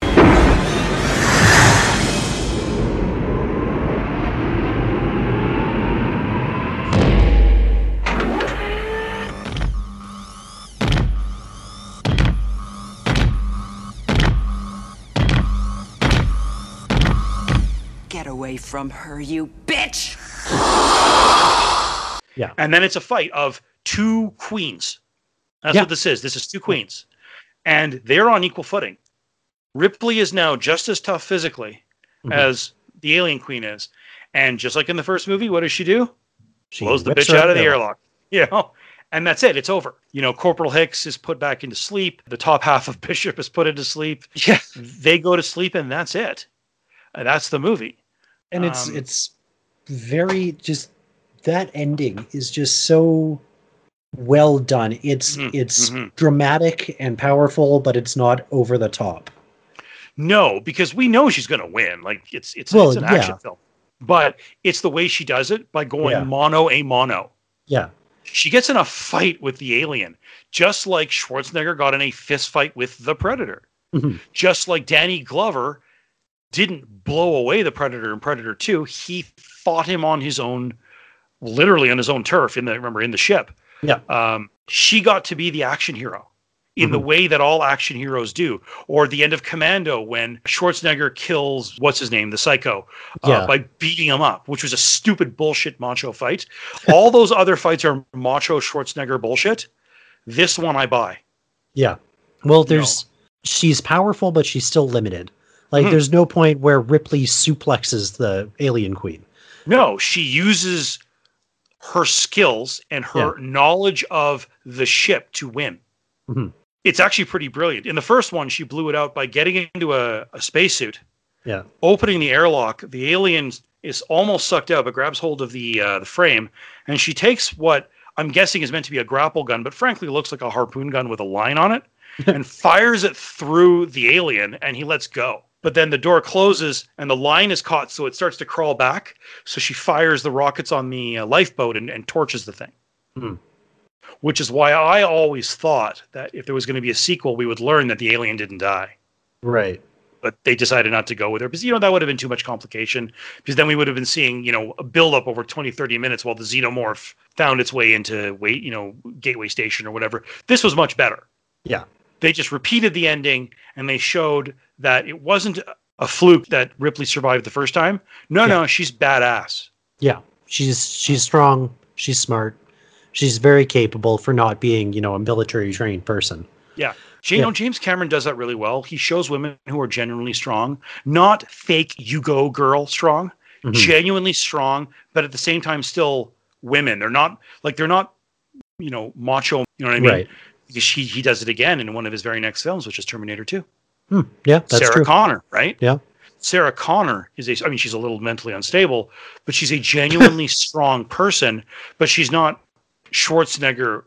from her, you bitch! Yeah. And then it's a fight of two queens. That's Yeah. what this is. This is two queens. And they're on equal footing. Ripley is now just as tough physically Mhm. as the alien queen is. And just like in the first movie, what does she do? She Blows the bitch out of the airlock. airlock. *laughs* You know? And that's it. It's over. You know, Corporal Hicks is put back into sleep. The top half of *laughs* Bishop is put into sleep. Yeah. They go to sleep, and that's it. And that's the movie. And it's Um, it's very just that ending is just so well done it's Mhm, it's mhm. dramatic and powerful but it's not over the top No, because we know she's going to win. Like it's it's, Well, it's an action yeah. film, but it's the way she does it by going Yeah. mono a mono. yeah She gets in a fight with the alien, just like Schwarzenegger got in a fist fight with the Predator. Mhm. Just like Danny Glover didn't blow away the Predator in Predator Two, he fought him on his own, literally on his own turf. In the remember in the ship. yeah Um, she got to be the action hero in the Mhm. way that all action heroes do. Or the end of Commando when Schwarzenegger kills what's his name, the psycho, uh, Yeah. by beating him up, which was a stupid bullshit macho fight. *laughs* All those other fights are macho Schwarzenegger bullshit. This one I buy. yeah well there's she's powerful but she's still limited like Mhm. there's no point where ripley suplexes the alien queen No, she uses her skills and her knowledge of the ship to win. Mhm. It's actually pretty brilliant. In the first one, she blew it out by getting into a, a spacesuit, yeah opening the airlock. The alien is almost sucked out, but grabs hold of the uh, the frame, and she takes what I'm guessing is meant to be a grapple gun, but frankly looks like a harpoon gun with a line on it, *laughs* and fires it through the alien, and he lets go. But then the door closes, and the line is caught, so it starts to crawl back. So she fires the rockets on the uh, lifeboat and, and torches the thing. Hmm. Which is why I always thought that if there was going to be a sequel, we would learn that the alien didn't die right but they decided not to go with her because you know that would have been too much complication because then we would have been seeing you know a build up over 20 30 minutes while the xenomorph found its way into wait you know gateway station or whatever this was much better yeah they just repeated the ending and they showed that it wasn't a fluke that ripley survived the first time no no she's badass yeah she's she's strong she's smart she's very capable for not being you know a military trained person Yeah. You Yeah. know, James Cameron does that really well. He shows women who are genuinely strong, not fake you go girl strong, Mhm. genuinely strong, but at the same time still women. They're not like they're not, you know, macho. You know what I mean? Right. Because he, he does it again in one of his very next films, which is Terminator 2. Hmm, yeah that's Sarah true Connor, right? yeah Sarah Connor is a, I mean, she's a little mentally unstable, but she's a genuinely *laughs* strong person, but she's not Schwarzenegger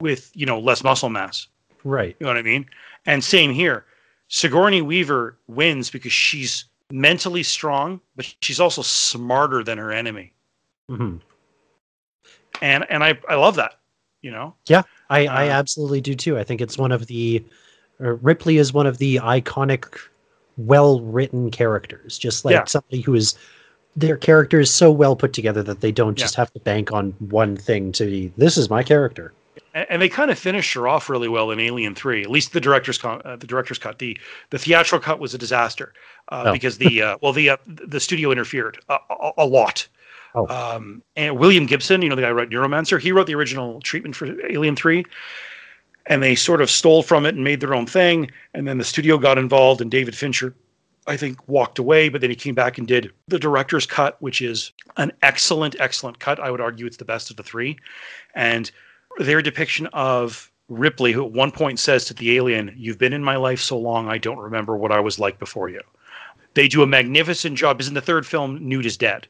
with, you know, less muscle mass. right You know what I mean? And same here. Sigourney Weaver wins because she's mentally strong, but she's also smarter than her enemy. hmm And and I I love that. You know. Yeah, I, I Uh, absolutely do too. I think it's one of the uh, Ripley is one of the iconic, well written characters. Just like Yeah. somebody who is their character is so well put together that they don't Yeah. just have to bank on one thing to be this is my character. and, and they kind of finished her off really well in Alien Three. At least the director's con- uh, the director's cut. the The theatrical cut was a disaster uh, Oh. because the uh, well the uh, the studio interfered a, a lot. Oh. Um, and William Gibson, you know the guy who wrote Neuromancer, he wrote the original treatment for Alien Three, and they sort of stole from it and made their own thing. And then the studio got involved, and David Fincher, I think, walked away. But then he came back and did the director's cut, which is an excellent, excellent cut. I would argue it's the best of the three, and their depiction of Ripley, who at one point says to the alien, You've been in my life so long, I don't remember what I was like before you. They do a magnificent job. Because in the third film, Newt is dead.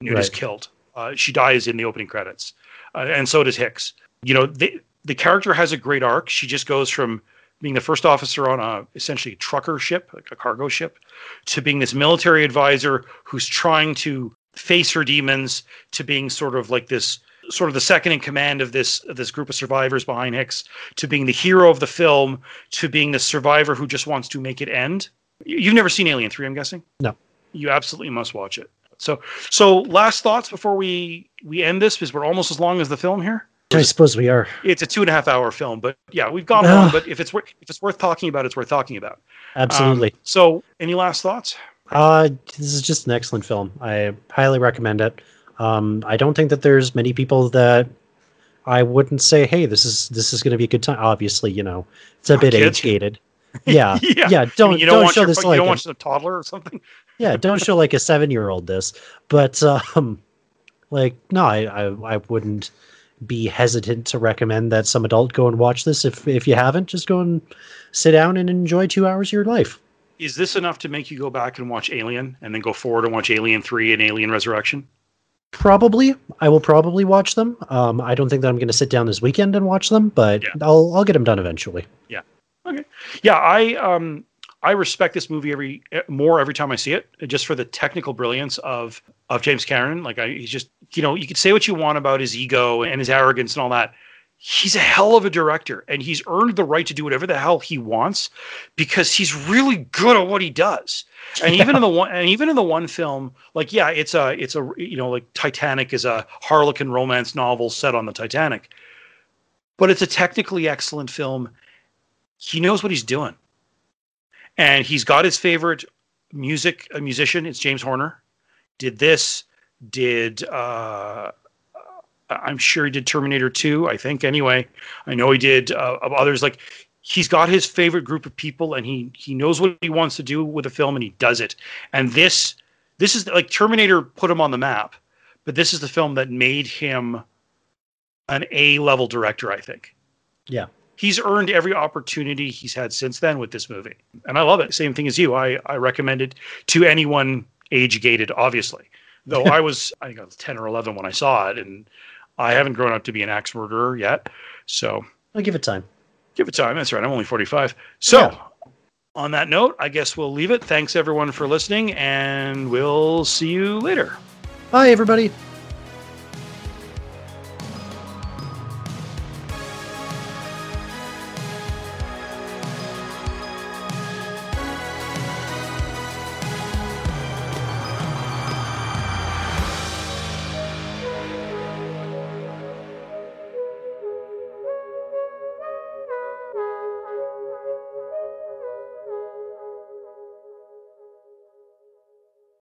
Is Right. killed. Uh, she dies in the opening credits. Uh, and so does Hicks. You know, they, the character has a great arc. She just goes from being the first officer on a essentially a trucker ship, like a cargo ship, to being this military advisor who's trying to face her demons, to being sort of like this sort of the second in command of this this group of survivors behind Hicks, to being the hero of the film, to being the survivor who just wants to make it end. You've never seen Alien Three, I'm guessing. No. You absolutely must watch it. So, so last thoughts before we we end this, because we're almost as long as the film here. I suppose we are. It's a two and a half hour film, but yeah, we've gone Ah. long. But if it's if it's worth talking about, it's worth talking about. Um, Absolutely. so, any last thoughts? Uh, this is just an excellent film. I highly recommend it. Um, I don't think that there's many people that I wouldn't say, "Hey, this is this is going to be a good time." Obviously, you know, it's a Oh, bit age gated. Yeah, *laughs* yeah. yeah. I mean, Don't you don't, want show your, this like you don't a- want a toddler or something. Yeah, don't show like a seven year old this. But um, like no, I, I I wouldn't be hesitant to recommend that some adult go and watch this. If if you haven't, just go and sit down and enjoy two hours of your life. Is this enough to make you go back and watch Alien, and then go forward and watch Alien Three and Alien Resurrection? Probably, I will probably watch them. Um, I don't think that I'm going to sit down this weekend and watch them, but Yeah. I'll I'll get them done eventually. Yeah. Okay. Yeah, I um I respect this movie every eh, more every time I see it, just for the technical brilliance of of James Cameron. Like I, he's just you know you could say what you want about his ego and his arrogance and all that. He's a hell of a director, and he's earned the right to do whatever the hell he wants because he's really good at what he does. And even in the one, and even in the one film, like yeah, it's a it's a you know like Titanic is a Harlequin romance novel set on the Titanic, but it's a technically excellent film he knows what he's doing. And he's got his favorite music a musician. It's James Horner. Did this, did uh I'm sure he did Terminator 2, I think anyway. I know he did uh, others like he's got his favorite group of people and he he knows what he wants to do with a film and he does it. And this this is like Terminator put him on the map, but this is the film that made him an A level director, I think Yeah. He's earned every opportunity he's had since then with this movie. And I love it. Same thing as you. I, I recommend it to anyone age gated, obviously. Though *laughs* I was, I think I was 10 or 11 when I saw it, and I haven't grown up to be an axe murderer yet. So I'll give it time. give it time. That's right. I'm only 45. So Yeah. on that note, I guess we'll leave it. Thanks everyone for listening, and we'll see you later. Bye, everybody.